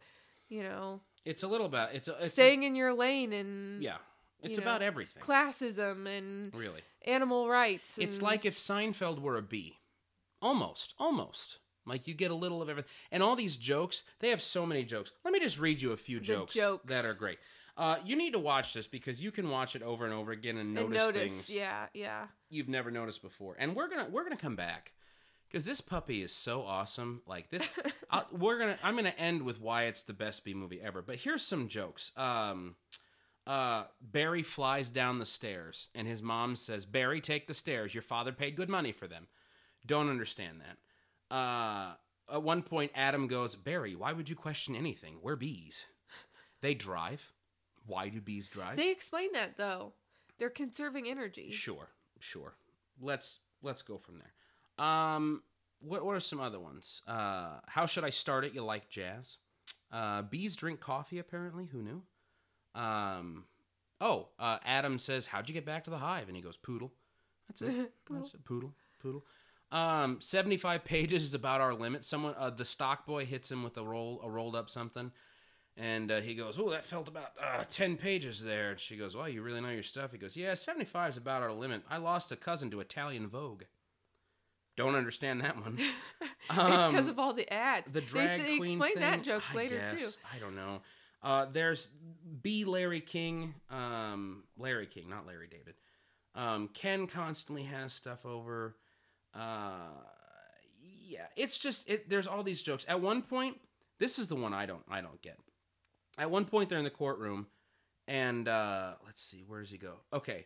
B: you know
A: It's a little bit. It's a. It's a-
B: staying in your lane and
A: yeah. It's
B: know,
A: about everything.
B: classism and
A: really.
B: animal rights.
A: It's like if Seinfeld were a bee. Almost, almost. Like you get a little of everything. And all these jokes, they have so many jokes. Let me just read you a few jokes,
B: jokes.
A: that are great. Uh, you need to watch this because you can watch it over and over again and notice,
B: and notice,
A: things
B: yeah, yeah.
A: you've never noticed before. And we're gonna we're gonna come back because this puppy is so awesome. Like this, I, we're gonna I'm gonna end with why it's the best B movie ever. But here's some jokes. Um, uh, Barry flies down the stairs, and his mom says, "Barry, take the stairs. Your father paid good money for them." Don't understand that. Uh, at one point, Adam goes, "Barry, why would you question anything? We're bees. They drive. Why do bees drive?"
B: They explain that though. They're conserving energy.
A: Sure, sure. Let's let's go from there. Um, what what are some other ones? Uh, how should I start it? You like jazz? Uh, bees drink coffee. Apparently, who knew? Um, oh, uh, Adam says, "How'd you get back to the hive?" And he goes, "Poodle." That's it.
B: Poodle.
A: That's it. Poodle. Poodle. Um, seventy-five pages is about our limit. Someone, uh, the stock boy, hits him with a roll, a rolled up something, and uh, he goes, "Oh, that felt about uh, ten pages there." And she goes, "Well, you really know your stuff." He goes, "Yeah, seventy-five is about our limit. I lost a cousin to Italian Vogue." Don't understand that one.
B: it's
A: Um,
B: because of all the ads.
A: the
B: They
A: drag
B: they
A: queen
B: explain that joke
A: I
B: later
A: guess.
B: too.
A: I don't know. Uh, there's B. Larry King, um, Larry King, not Larry David. Um, Ken constantly has stuff over. Uh, yeah, it's just it. There's all these jokes. At one point, this is the one I don't I don't get. At one point, they're in the courtroom, and uh, let's see, where does he go? Okay,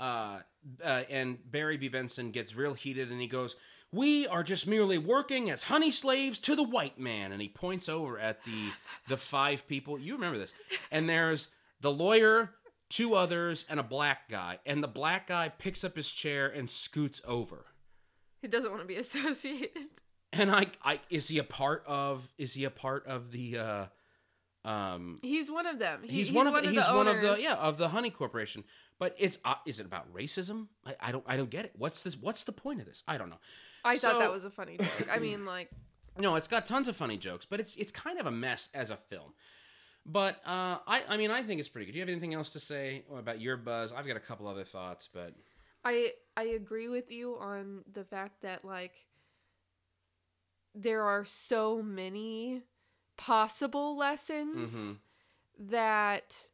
A: uh, uh, and Barry B. Benson gets real heated, and he goes, "We are just merely working as honey slaves to the white man." And he points over at the the five people. You remember this? And there's the lawyer, two others, and a black guy. And the black guy picks up his chair and scoots over.
B: He doesn't want to be associated.
A: And I, I is he a part of? Is he a part of the? uh um
B: He's one of them. He-
A: he's, one of the, he's one of the
B: owners.
A: yeah of the honey corporation but it's uh, is it about racism I, I don't i don't get it what's this what's the point of this i don't know
B: I thought that was a funny joke. I mean, like,
A: no it's got tons of funny jokes but it's it's kind of a mess as a film but uh i i mean i think it's pretty good do you have anything else to say about your buzz i've got a couple other thoughts but
B: I I agree with you on the fact that like there are so many possible lessons
A: Mhm.
B: that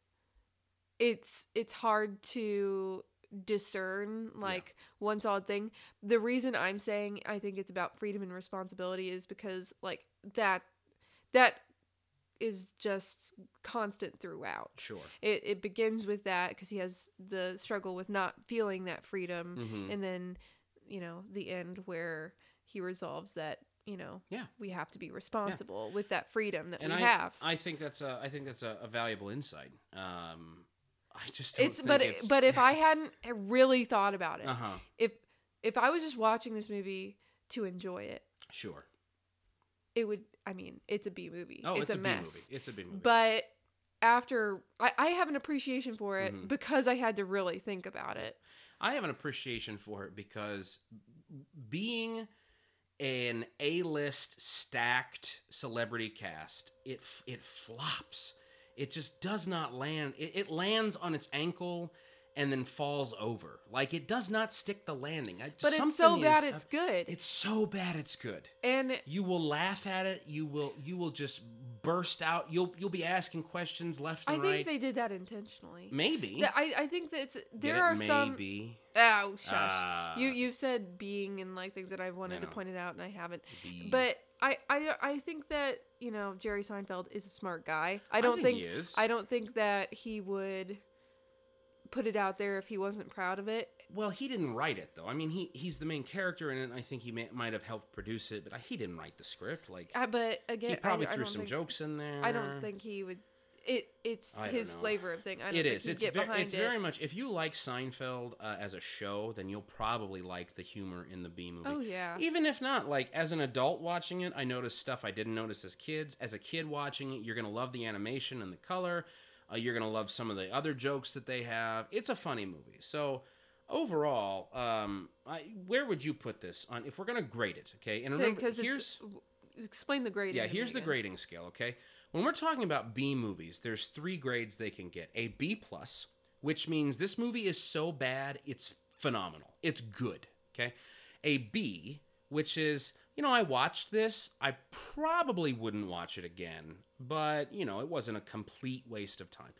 B: it's it's hard to discern like one solid thing. The reason I'm saying I think it's about freedom and responsibility is because like that that is just constant throughout.
A: sure
B: It it begins with that because he has the struggle with not feeling that freedom
A: Mhm.
B: and then you know the end where he resolves that you know
A: Yeah.
B: we have to be responsible with that freedom that
A: and
B: we
A: I,
B: have
A: I think that's a i think that's a, a valuable insight um i just don't
B: it's
A: think
B: but
A: it's,
B: but if i hadn't really thought about it
A: uh-huh.
B: if if i was just watching this movie to enjoy it
A: sure.
B: it would i mean it's a b movie.
A: Oh
B: it's,
A: it's,
B: a,
A: B
B: mess.
A: Movie it's a b movie.
B: But after I, I have an appreciation for it
A: Mhm.
B: because i had to really think about it.
A: I have an appreciation for it because being an A-list stacked celebrity cast, it it flops. It just does not land. It, it lands on its ankle and then falls over. Like it does not stick the landing. I,
B: but it's so bad
A: is-
B: it's good
A: It's so bad it's good.
B: and
A: You will laugh at it. You will you will just burst out. You'll you'll be asking questions left and right.
B: i think they did that intentionally
A: maybe.
B: I, I think that it's, there
A: it?
B: are some
A: maybe.
B: oh shush
A: Ah.
B: you you've said being and like things that I've wanted to point it out and I haven't
A: Be.
B: but I, I I think that you know Jerry Seinfeld is a smart guy I don't
A: think
B: think,
A: he is.
B: I don't think that he would put it out there if he wasn't proud of it
A: Well, he didn't write it though. I mean, he he's the main character in it. and I think he may, might have helped produce it, but I, he didn't write the script. Like
B: I, but again
A: he probably
B: I, I
A: threw
B: don't
A: some
B: think,
A: jokes in there.
B: I don't think he would it it's his
A: know.
B: flavor of thing I don't
A: it is. It's ve- it's
B: it.
A: very much. If you like Seinfeld uh, as a show, then you'll probably like the humor in the B movie.
B: oh yeah
A: Even if not, like as an adult watching it, I noticed stuff I didn't notice as kids. As a kid watching it, you're gonna love the animation and the color. Uh, you're gonna love some of the other jokes that they have. It's a funny movie. So overall, um, I, where would you put this on? If we're gonna grade it, okay? And remember,
B: because
A: here's
B: explain the grading
A: yeah, here's the
B: again.
A: grading scale, okay? When we're talking about B movies, there's three grades they can get. A B plus, which means this movie is so bad it's phenomenal. It's good, okay? A B, which is, you know, I watched this, I probably wouldn't watch it again, but, you know, it wasn't a complete waste of time.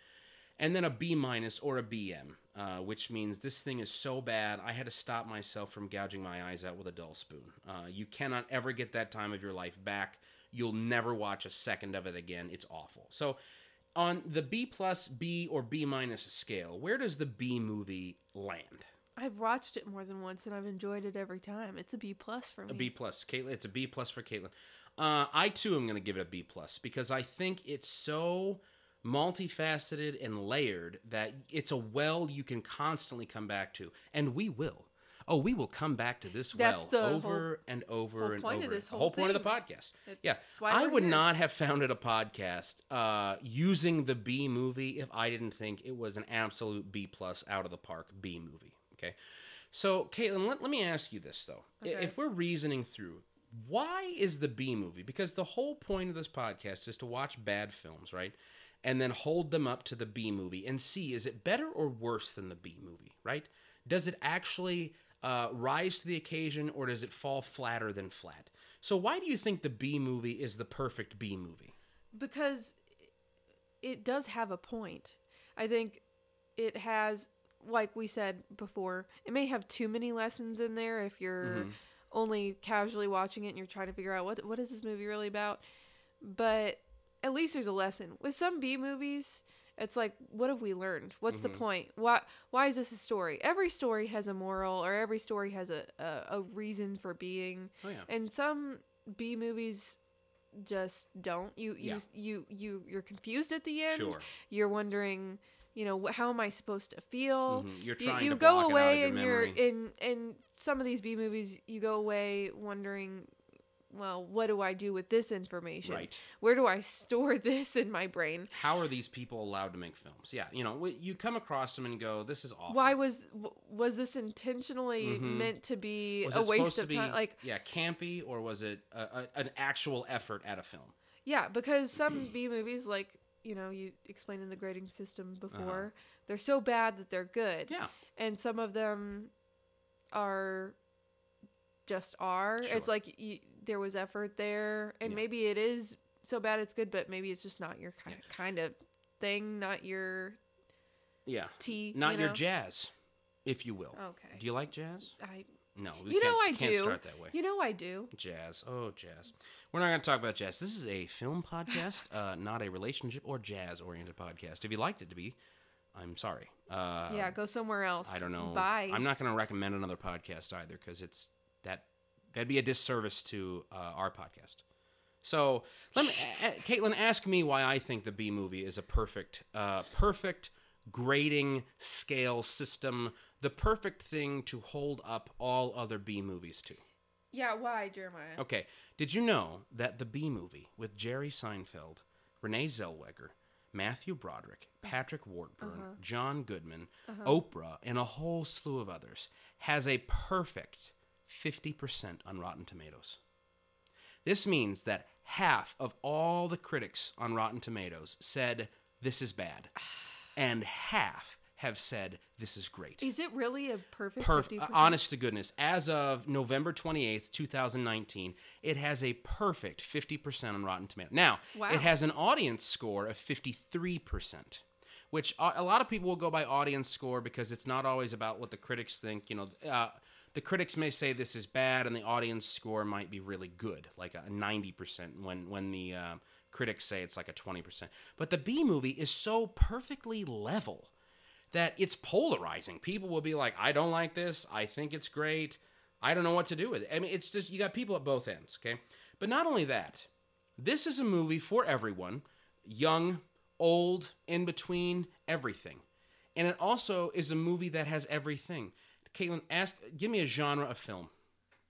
A: And then a B minus or a BM, uh, which means this thing is so bad I had to stop myself from gouging my eyes out with a dull spoon. Uh, you cannot ever get that time of your life back. You'll never watch a second of it again. It's awful. So, on the B plus, B or B minus scale, where does the B movie land?
B: I've watched it more than once and I've enjoyed it every time it's a B plus for me
A: A B plus. Caitlin, it's a B plus for Caitlin. Uh, I too am going to give it a B plus because I think it's so multifaceted and layered that it's a well you can constantly come back to, and we will. Oh, we will come back to this
B: That's
A: well over and over
B: whole
A: and
B: point of
A: over.
B: this
A: the
B: whole
A: whole point of the podcast.
B: That's
A: Yeah,
B: why
A: I would
B: here.
A: not have founded a podcast uh, using the B movie if I didn't think it was an absolute B plus out of the park B movie. Okay, so Caitlin, let, let me ask you this though:
B: Okay.
A: if we're reasoning through. Why is the B movie? Because the whole point of this podcast is to watch bad films, right? And then hold them up to the B movie and see is it better or worse than the B movie, right? Does it actually uh, rise to the occasion or does it fall flatter than flat? So, why do you think the B movie is the perfect B movie?
B: because it does have a point. I think it has, like we said before, it may have too many lessons in there if you're
A: Mhm.
B: only casually watching it and you're trying to figure out what what is this movie really about. But at least there's a lesson. With some B movies, it's like, what have we learned? What's the
A: Mhm.
B: point? Why why is this a story? Every story has a moral, or every story has a a, a reason for being.
A: Oh, yeah.
B: And some B movies just don't. You you
A: Yeah.
B: you you you're confused at the end.
A: Sure.
B: You're wondering, you know, how am I supposed to feel?
A: Mhm. You're trying
B: you
A: to
B: go
A: block it out of
B: away and you're in in some of these B movies. You go away wondering, well, what do I do with this information?
A: Right.
B: Where do I store this in my brain?
A: How are these people allowed to make films? Yeah, you know, you come across them and go, "This is awful."
B: Why was was this intentionally
A: Mhm.
B: meant to be
A: was
B: a waste of
A: be,
B: time? Like
A: yeah, campy, or was it a, a, an actual effort at a film?
B: Yeah, because some B movies, like you know, you explained in the grading system before, they're so bad that they're good,
A: Uh-huh. Yeah,
B: and some of them are just are.
A: Sure.
B: It's like you, there was effort there, and
A: Yeah.
B: maybe it is so bad it's good, but maybe it's just not your kind
A: Yeah.
B: kind of thing, not your
A: yeah,
B: tea.
A: not
B: you
A: your jazz, if you will.
B: Okay,
A: Do you like jazz?
B: I
A: No, we
B: You know
A: can't,
B: I
A: can't
B: do.
A: start that way.
B: you know I do.
A: Jazz. Oh, jazz. We're not going to talk about jazz. This is a film podcast, uh, not a relationship or jazz oriented podcast. If you liked it to be, I'm sorry. Uh,
B: yeah, go somewhere else.
A: I don't know.
B: Bye.
A: I'm not going to recommend another podcast either because it's that that'd be a disservice to uh, our podcast. So let me, Caitlin, ask me why I think the B movie is a perfect, uh, perfect grading scale system, the perfect thing to hold up all other B movies to.
B: Yeah, why, Jeremiah?
A: Okay, did you know that the B movie with Jerry Seinfeld, Renee Zellweger, Matthew Broderick, Patrick Warburton, John Goodman, Oprah, and a whole slew of others has a perfect 50% on Rotten Tomatoes? This means that half of all the critics on Rotten Tomatoes said this is bad, and half have said this is great.
B: Is it really a perfect
A: Perfect.
B: 50%?
A: Honest to goodness, as of November 28th, 2019, it has a perfect 50% on Rotten Tomatoes. Now,
B: Wow.
A: it has an audience score of 53%, which a a lot of people will go by audience score because it's not always about what the critics think. You know, uh, the critics may say this is bad, and the audience score might be really good, like a 90% when, when the uh, critics say it's like a 20%. But the B movie is so perfectly level that it's polarizing. People will be like, I don't like this. I think it's great. I don't know what to do with it. I mean, it's just, you got people at both ends, okay? But not only that, this is a movie for everyone young, old, in between, everything. And it also is a movie that has everything. Caitlin, ask, give me a genre of film.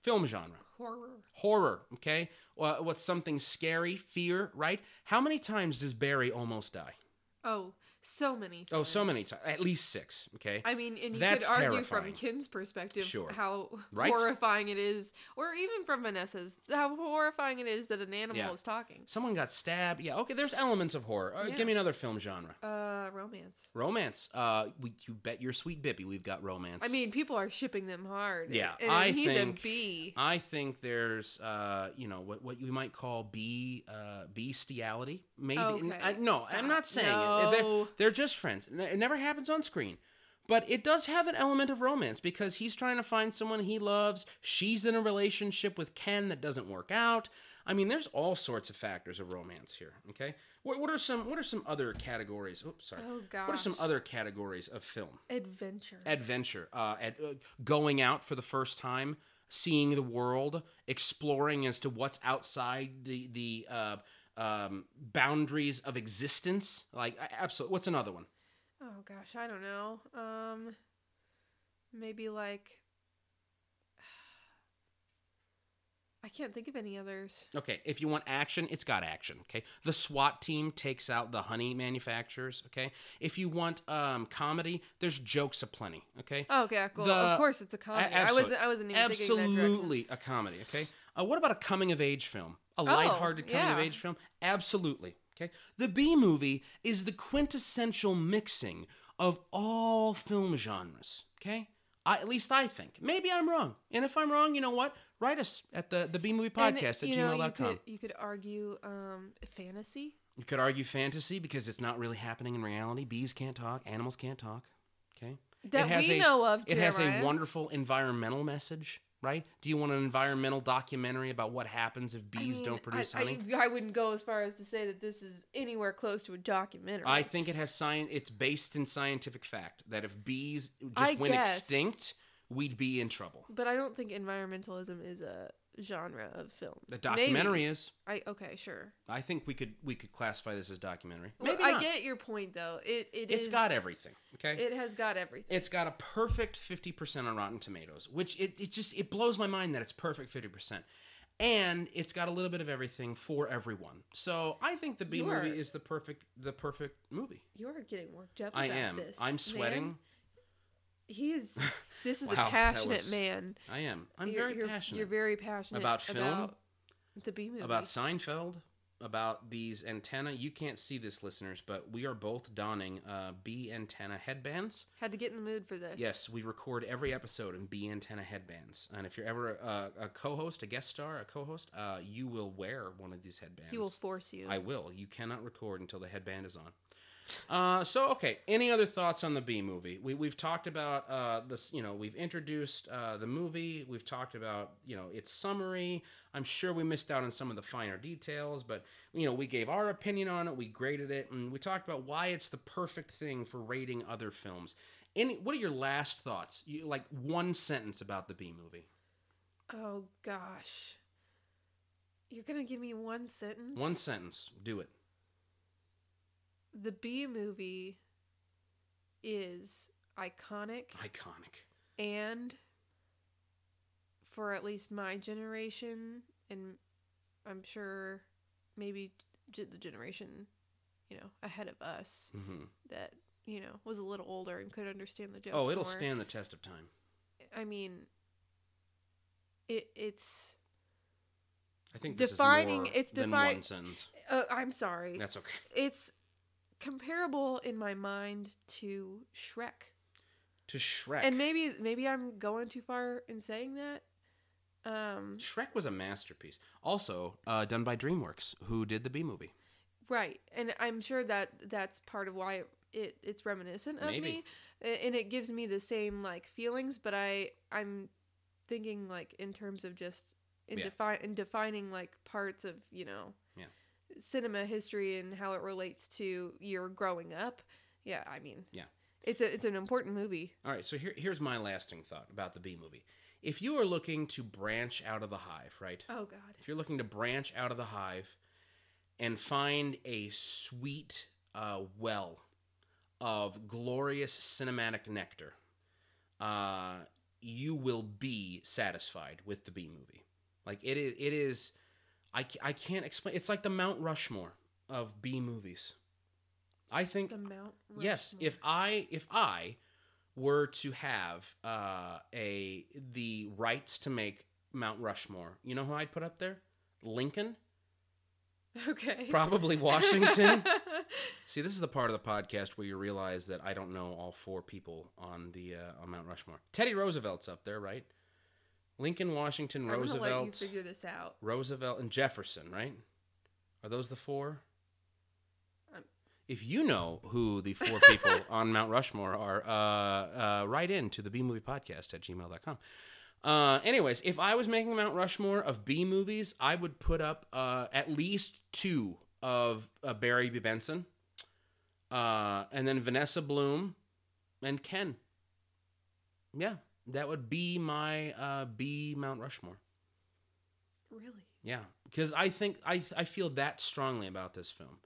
A: Film genre
B: horror.
A: horror okay what's something scary fear right how many times does barry almost die
B: Oh, so many times.
A: oh so many times at least six okay
B: I mean, and you
A: That's
B: could argue
A: terrifying.
B: from Ken's perspective
A: Sure.
B: how
A: Right?
B: horrifying it is, or even from Vanessa's, how horrifying it is that an animal
A: Yeah.
B: is talking.
A: someone got stabbed yeah okay there's elements of horror uh,
B: Yeah.
A: give me another film genre
B: Uh, romance.
A: romance uh we, you bet your sweet bippy we've got romance
B: I mean, people are shipping them hard.
A: Yeah,
B: and
A: I
B: he's
A: think-
B: a B.
A: I think there's, uh, you know, what what you might call b uh, bestiality, maybe.
B: Okay,
A: I, no,
B: stop.
A: I'm not saying it. They're,
B: No.
A: They're just friends. It never happens on screen, but it does have an element of romance because he's trying to find someone he loves. She's in a relationship with Ken that doesn't work out. I mean, there's all sorts of factors of romance here. Okay, what, what are some what are some other categories? Oops, sorry.
B: Oh, god.
A: What are some other categories of film?
B: Adventure.
A: adventure, uh, at, uh, going out for the first time, seeing the world, exploring as to what's outside the the uh, um, boundaries of existence. Like, absolutely. What's another one?
B: oh gosh, I don't know. Um, maybe like I can't think of any others.
A: Okay, if you want action, it's got action. Okay, the SWAT team takes out the honey manufacturers. Okay, if you want um, comedy, there's jokes aplenty. Okay,
B: Oh, okay, cool.
A: The-
B: of course, it's a
A: A-
B: comedy. I wasn't. I wasn't even thinking that direction.
A: absolutely a comedy. Okay, uh, what about a coming of age film? A
B: Oh,
A: lighthearted coming of age film? Absolutely. Okay, the B movie is the quintessential mixing of all film genres. Okay. I, at least I think. Maybe I'm wrong. And if I'm wrong, you know what? Write us at the, the B movie
B: And,
A: podcast at
B: you know,
A: gmail.com.
B: You could, you could argue um, fantasy.
A: You could argue fantasy because it's not really happening in reality. Bees can't talk, animals can't talk. Okay.
B: That we know of,
A: It has a wonderful environmental message, right? Do you want an environmental documentary about what happens if
B: I
A: bees
B: mean,
A: don't produce
B: I,
A: honey?
B: I, I wouldn't go as far as to say that this is anywhere close to a documentary.
A: I think it has science. It's based in scientific fact that if bees just
B: I
A: went
B: guess.
A: extinct, we'd be in trouble.
B: but I don't think environmentalism is a genre of film.
A: The documentary
B: Maybe.
A: is.
B: I okay, sure.
A: I think we could we could classify this as documentary.
B: Well,
A: Maybe
B: I
A: not.
B: get your point though. It it
A: It's
B: is-
A: got everything. Okay.
B: It has got everything.
A: It's got a perfect 50% on Rotten Tomatoes, which it, it just it blows my mind that it's perfect 50%. And it's got a little bit of everything for everyone. So I think the B
B: You
A: movie is the perfect the perfect movie.
B: you are getting worked up.
A: I
B: about
A: am.
B: This,
A: I'm
B: man.
A: sweating.
B: He is. This is
A: Wow,
B: a passionate
A: was-
B: man.
A: I am. I'm
B: you're,
A: very
B: you're,
A: passionate
B: You're very passionate
A: About film?
B: about the B movie.
A: about Seinfeld, about these antenna. You can't see this, listeners, but we are both donning uh, B antenna headbands.
B: Had to get in the mood for this.
A: Yes, we record every episode in B antenna headbands. And if you're ever a, a co-host, a guest star, a co-host, uh, you will wear one of these headbands.
B: He will force you.
A: I will. You cannot record until the headband is on. Uh, so okay. Any other thoughts on the B movie? We we've talked about uh, this. You know, we've introduced uh, the movie. We've talked about you know its summary. I'm sure we missed out on some of the finer details, but you know we gave our opinion on it. We graded it, and we talked about why it's the perfect thing for rating other films. Any? What are your last thoughts? You, like one sentence about the B movie.
B: oh gosh. You're gonna give me one sentence.
A: One sentence. Do it.
B: The B movie is iconic
A: Iconic.
B: and for at least my generation and I'm sure maybe the generation you know ahead of us
A: hmm
B: that you know was a little older and could understand the jokes
A: Oh, it'll
B: more.
A: stand the test of time.
B: I mean it it's
A: I think this
B: Defining- it's
A: than
B: defi-
A: one sentence.
B: uh, I'm sorry
A: That's okay.
B: it's comparable in my mind to Shrek
A: To Shrek.
B: and maybe maybe I'm going too far in saying that um
A: Shrek was a masterpiece. Also uh, done by DreamWorks, who did the B movie.
B: Right, and I'm sure that that's part of why it it's reminiscent of
A: Maybe.
B: me, and it gives me the same like feelings. But I I'm thinking like in terms of just in
A: Yeah.
B: defi- in defining like parts of you know. Cinema history and how it relates to your growing up. Yeah, I mean
A: Yeah.
B: it's a it's an important movie.
A: All right, so here, here's my lasting thought about the B movie. If you are looking to branch out of the hive, right?
B: Oh God,
A: If you're looking to branch out of the hive and find a sweet uh, well of glorious cinematic nectar, uh, you will be satisfied with the B movie. Like it is, it is. I, I can't explain. It's like the Mount Rushmore of B movies. I think
B: the Mount.
A: yes if i if i were to have uh a the rights to make mount rushmore you know who i'd put up there lincoln
B: okay,
A: probably washington see this is the part of the podcast where you realize that i don't know all four people on the uh, on mount rushmore teddy roosevelt's up there right lincoln washington
B: I'm gonna you
A: roosevelt
B: figure this out.
A: roosevelt and jefferson right are those the four
B: Um,
A: if you know who the four people on Mount Rushmore are, uh, uh, write in to the B Movie Podcast at gmail.com. Uh, anyways, if I was making Mount Rushmore of B movies, I would put up uh, at least two of uh, Barry B. Benson, uh, and then Vanessa Bloom and Ken. Yeah, that would be my uh, B Mount Rushmore.
B: Really?
A: Yeah, because I think I I feel that strongly about this film,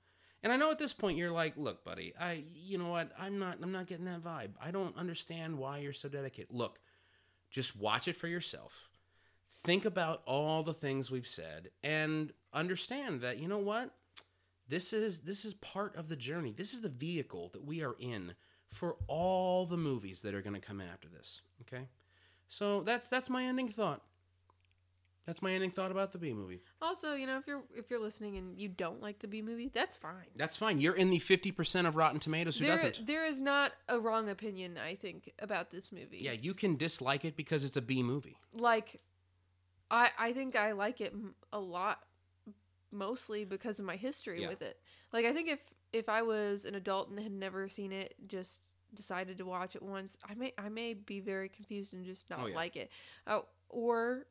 A: and I know at this point you're like, look, buddy, I you know what, I'm not I'm not getting that vibe. I don't understand why you're so dedicated. Look, just watch it for yourself. think about all the things we've said and understand that you know what this is this is part of the journey this is the vehicle that we are in for all the movies that are going to come after this okay? So that's that's my ending thought. That's my ending thought about the b movie.
B: Also, you know, if you're if you're listening and you don't like the B movie, that's fine.
A: that's fine. You're in the 50% of rotten tomatoes who
B: There,
A: doesn't.
B: there is not a wrong opinion, I think, about this movie.
A: yeah you can dislike it because it's a b movie.
B: Like, I I think I like it a lot, mostly because of my history
A: Yeah.
B: with it. Like, I think if if I was an adult and had never seen it, just decided to watch it once, I may I may be very confused and just not
A: Oh, yeah.
B: like it. Uh, or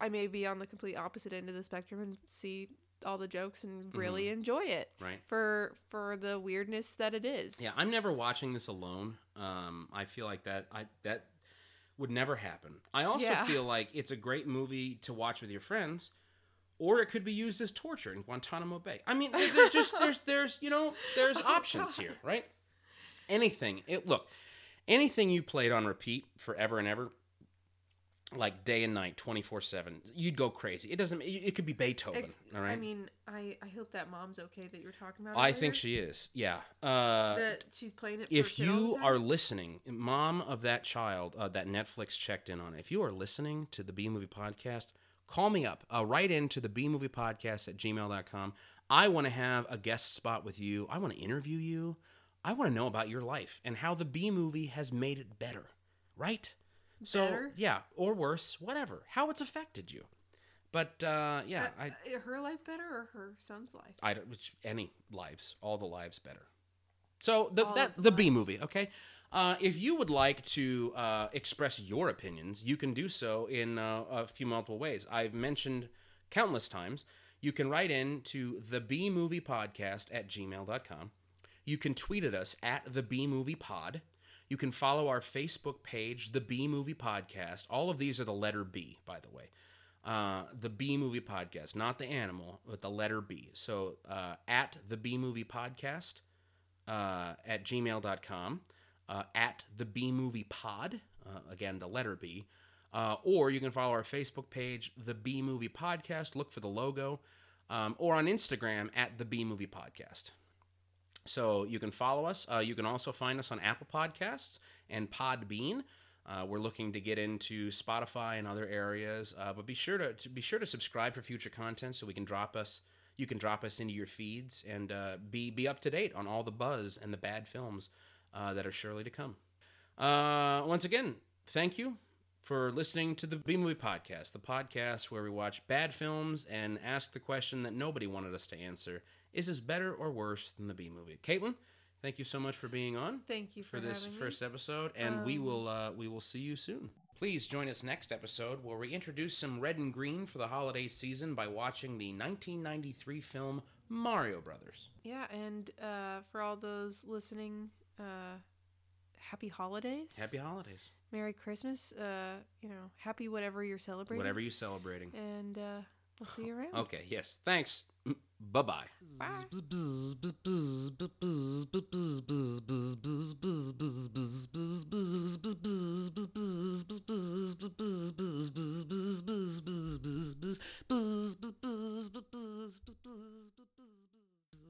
B: I may be on the complete opposite end of the spectrum and see all the jokes and really enjoy it
A: right
B: for for the weirdness that it is.
A: Yeah, I'm never watching this alone. Um, I feel like that I that would never happen. I also
B: Yeah.
A: feel like it's a great movie to watch with your friends, or it could be used as torture in Guantanamo Bay. I mean, there's just there's there's you know there's
B: Oh,
A: options
B: God.
A: here, right? Anything. It look, anything you played on repeat forever and ever. Like day and night, twenty four seven, you'd go crazy. It doesn't. It could be Beethoven.
B: Ex-
A: all right.
B: I mean, I I hope that mom's okay that you're talking about.
A: I think she is. Yeah. Uh,
B: that she's playing it. For
A: if
B: a kid all the
A: you are listening, mom of that child uh, that Netflix checked in on, if you are listening to the B Movie Podcast, call me up. Uh, write into the B Movie Podcast at gmail.com. I want to have a guest spot with you. I want to interview you. I want to know about your life and how the B movie has made it better, right? So, yeah, or worse, whatever, how it's affected you. But uh, yeah,
B: Uh,
A: I,
B: uh, her life better or her son's life?
A: I don't which, any lives, all the lives better. So the
B: All
A: that
B: the
A: the B movie, okay. Uh, if you would like to uh, express your opinions, you can do so in uh, a few multiple ways. I've mentioned countless times. You can write in to the B Movie Podcast at gmail.com. You can tweet at us at the B Movie Pod. You can follow our Facebook page, the B Movie Podcast. All of these are the letter B, by the way. Uh, the B Movie Podcast, not the animal, but the letter B. So uh, at the B Movie Podcast uh, at gmail.com, uh, at the B Movie Pod, uh, again, the letter B. Uh, or you can follow our Facebook page, the B Movie Podcast. Look for the logo. Um, or on Instagram at the B Movie Podcast. So you can follow us. Uh, you can also find us on Apple Podcasts and Podbean. Uh, we're looking to get into Spotify and other areas, uh, but be sure to, to be sure to subscribe for future content so we can drop us. You can drop us into your feeds and uh, be be up to date on all the buzz and the bad films uh, that are surely to come. Uh, once again, thank you for listening to the B Movie Podcast, the podcast where we watch bad films and ask the question that nobody wanted us to answer: Is this better or worse than the B Movie? Caitlin, thank you so much for being on
B: Thank you for,
A: for this first
B: Me.
A: episode, and we
B: Um,
A: will uh, we will see you soon. Please join us next episode where we introduce some red and green for the holiday season by watching the 1993 film Mario Brothers.
B: Yeah, and uh, for all those listening, uh, happy holidays.
A: Happy holidays,
B: Merry Christmas. Uh, you know, happy whatever you're celebrating.
A: whatever you're celebrating.
B: And uh, we'll see you around.
A: Okay, yes, thanks. Bye-bye.
B: Bye.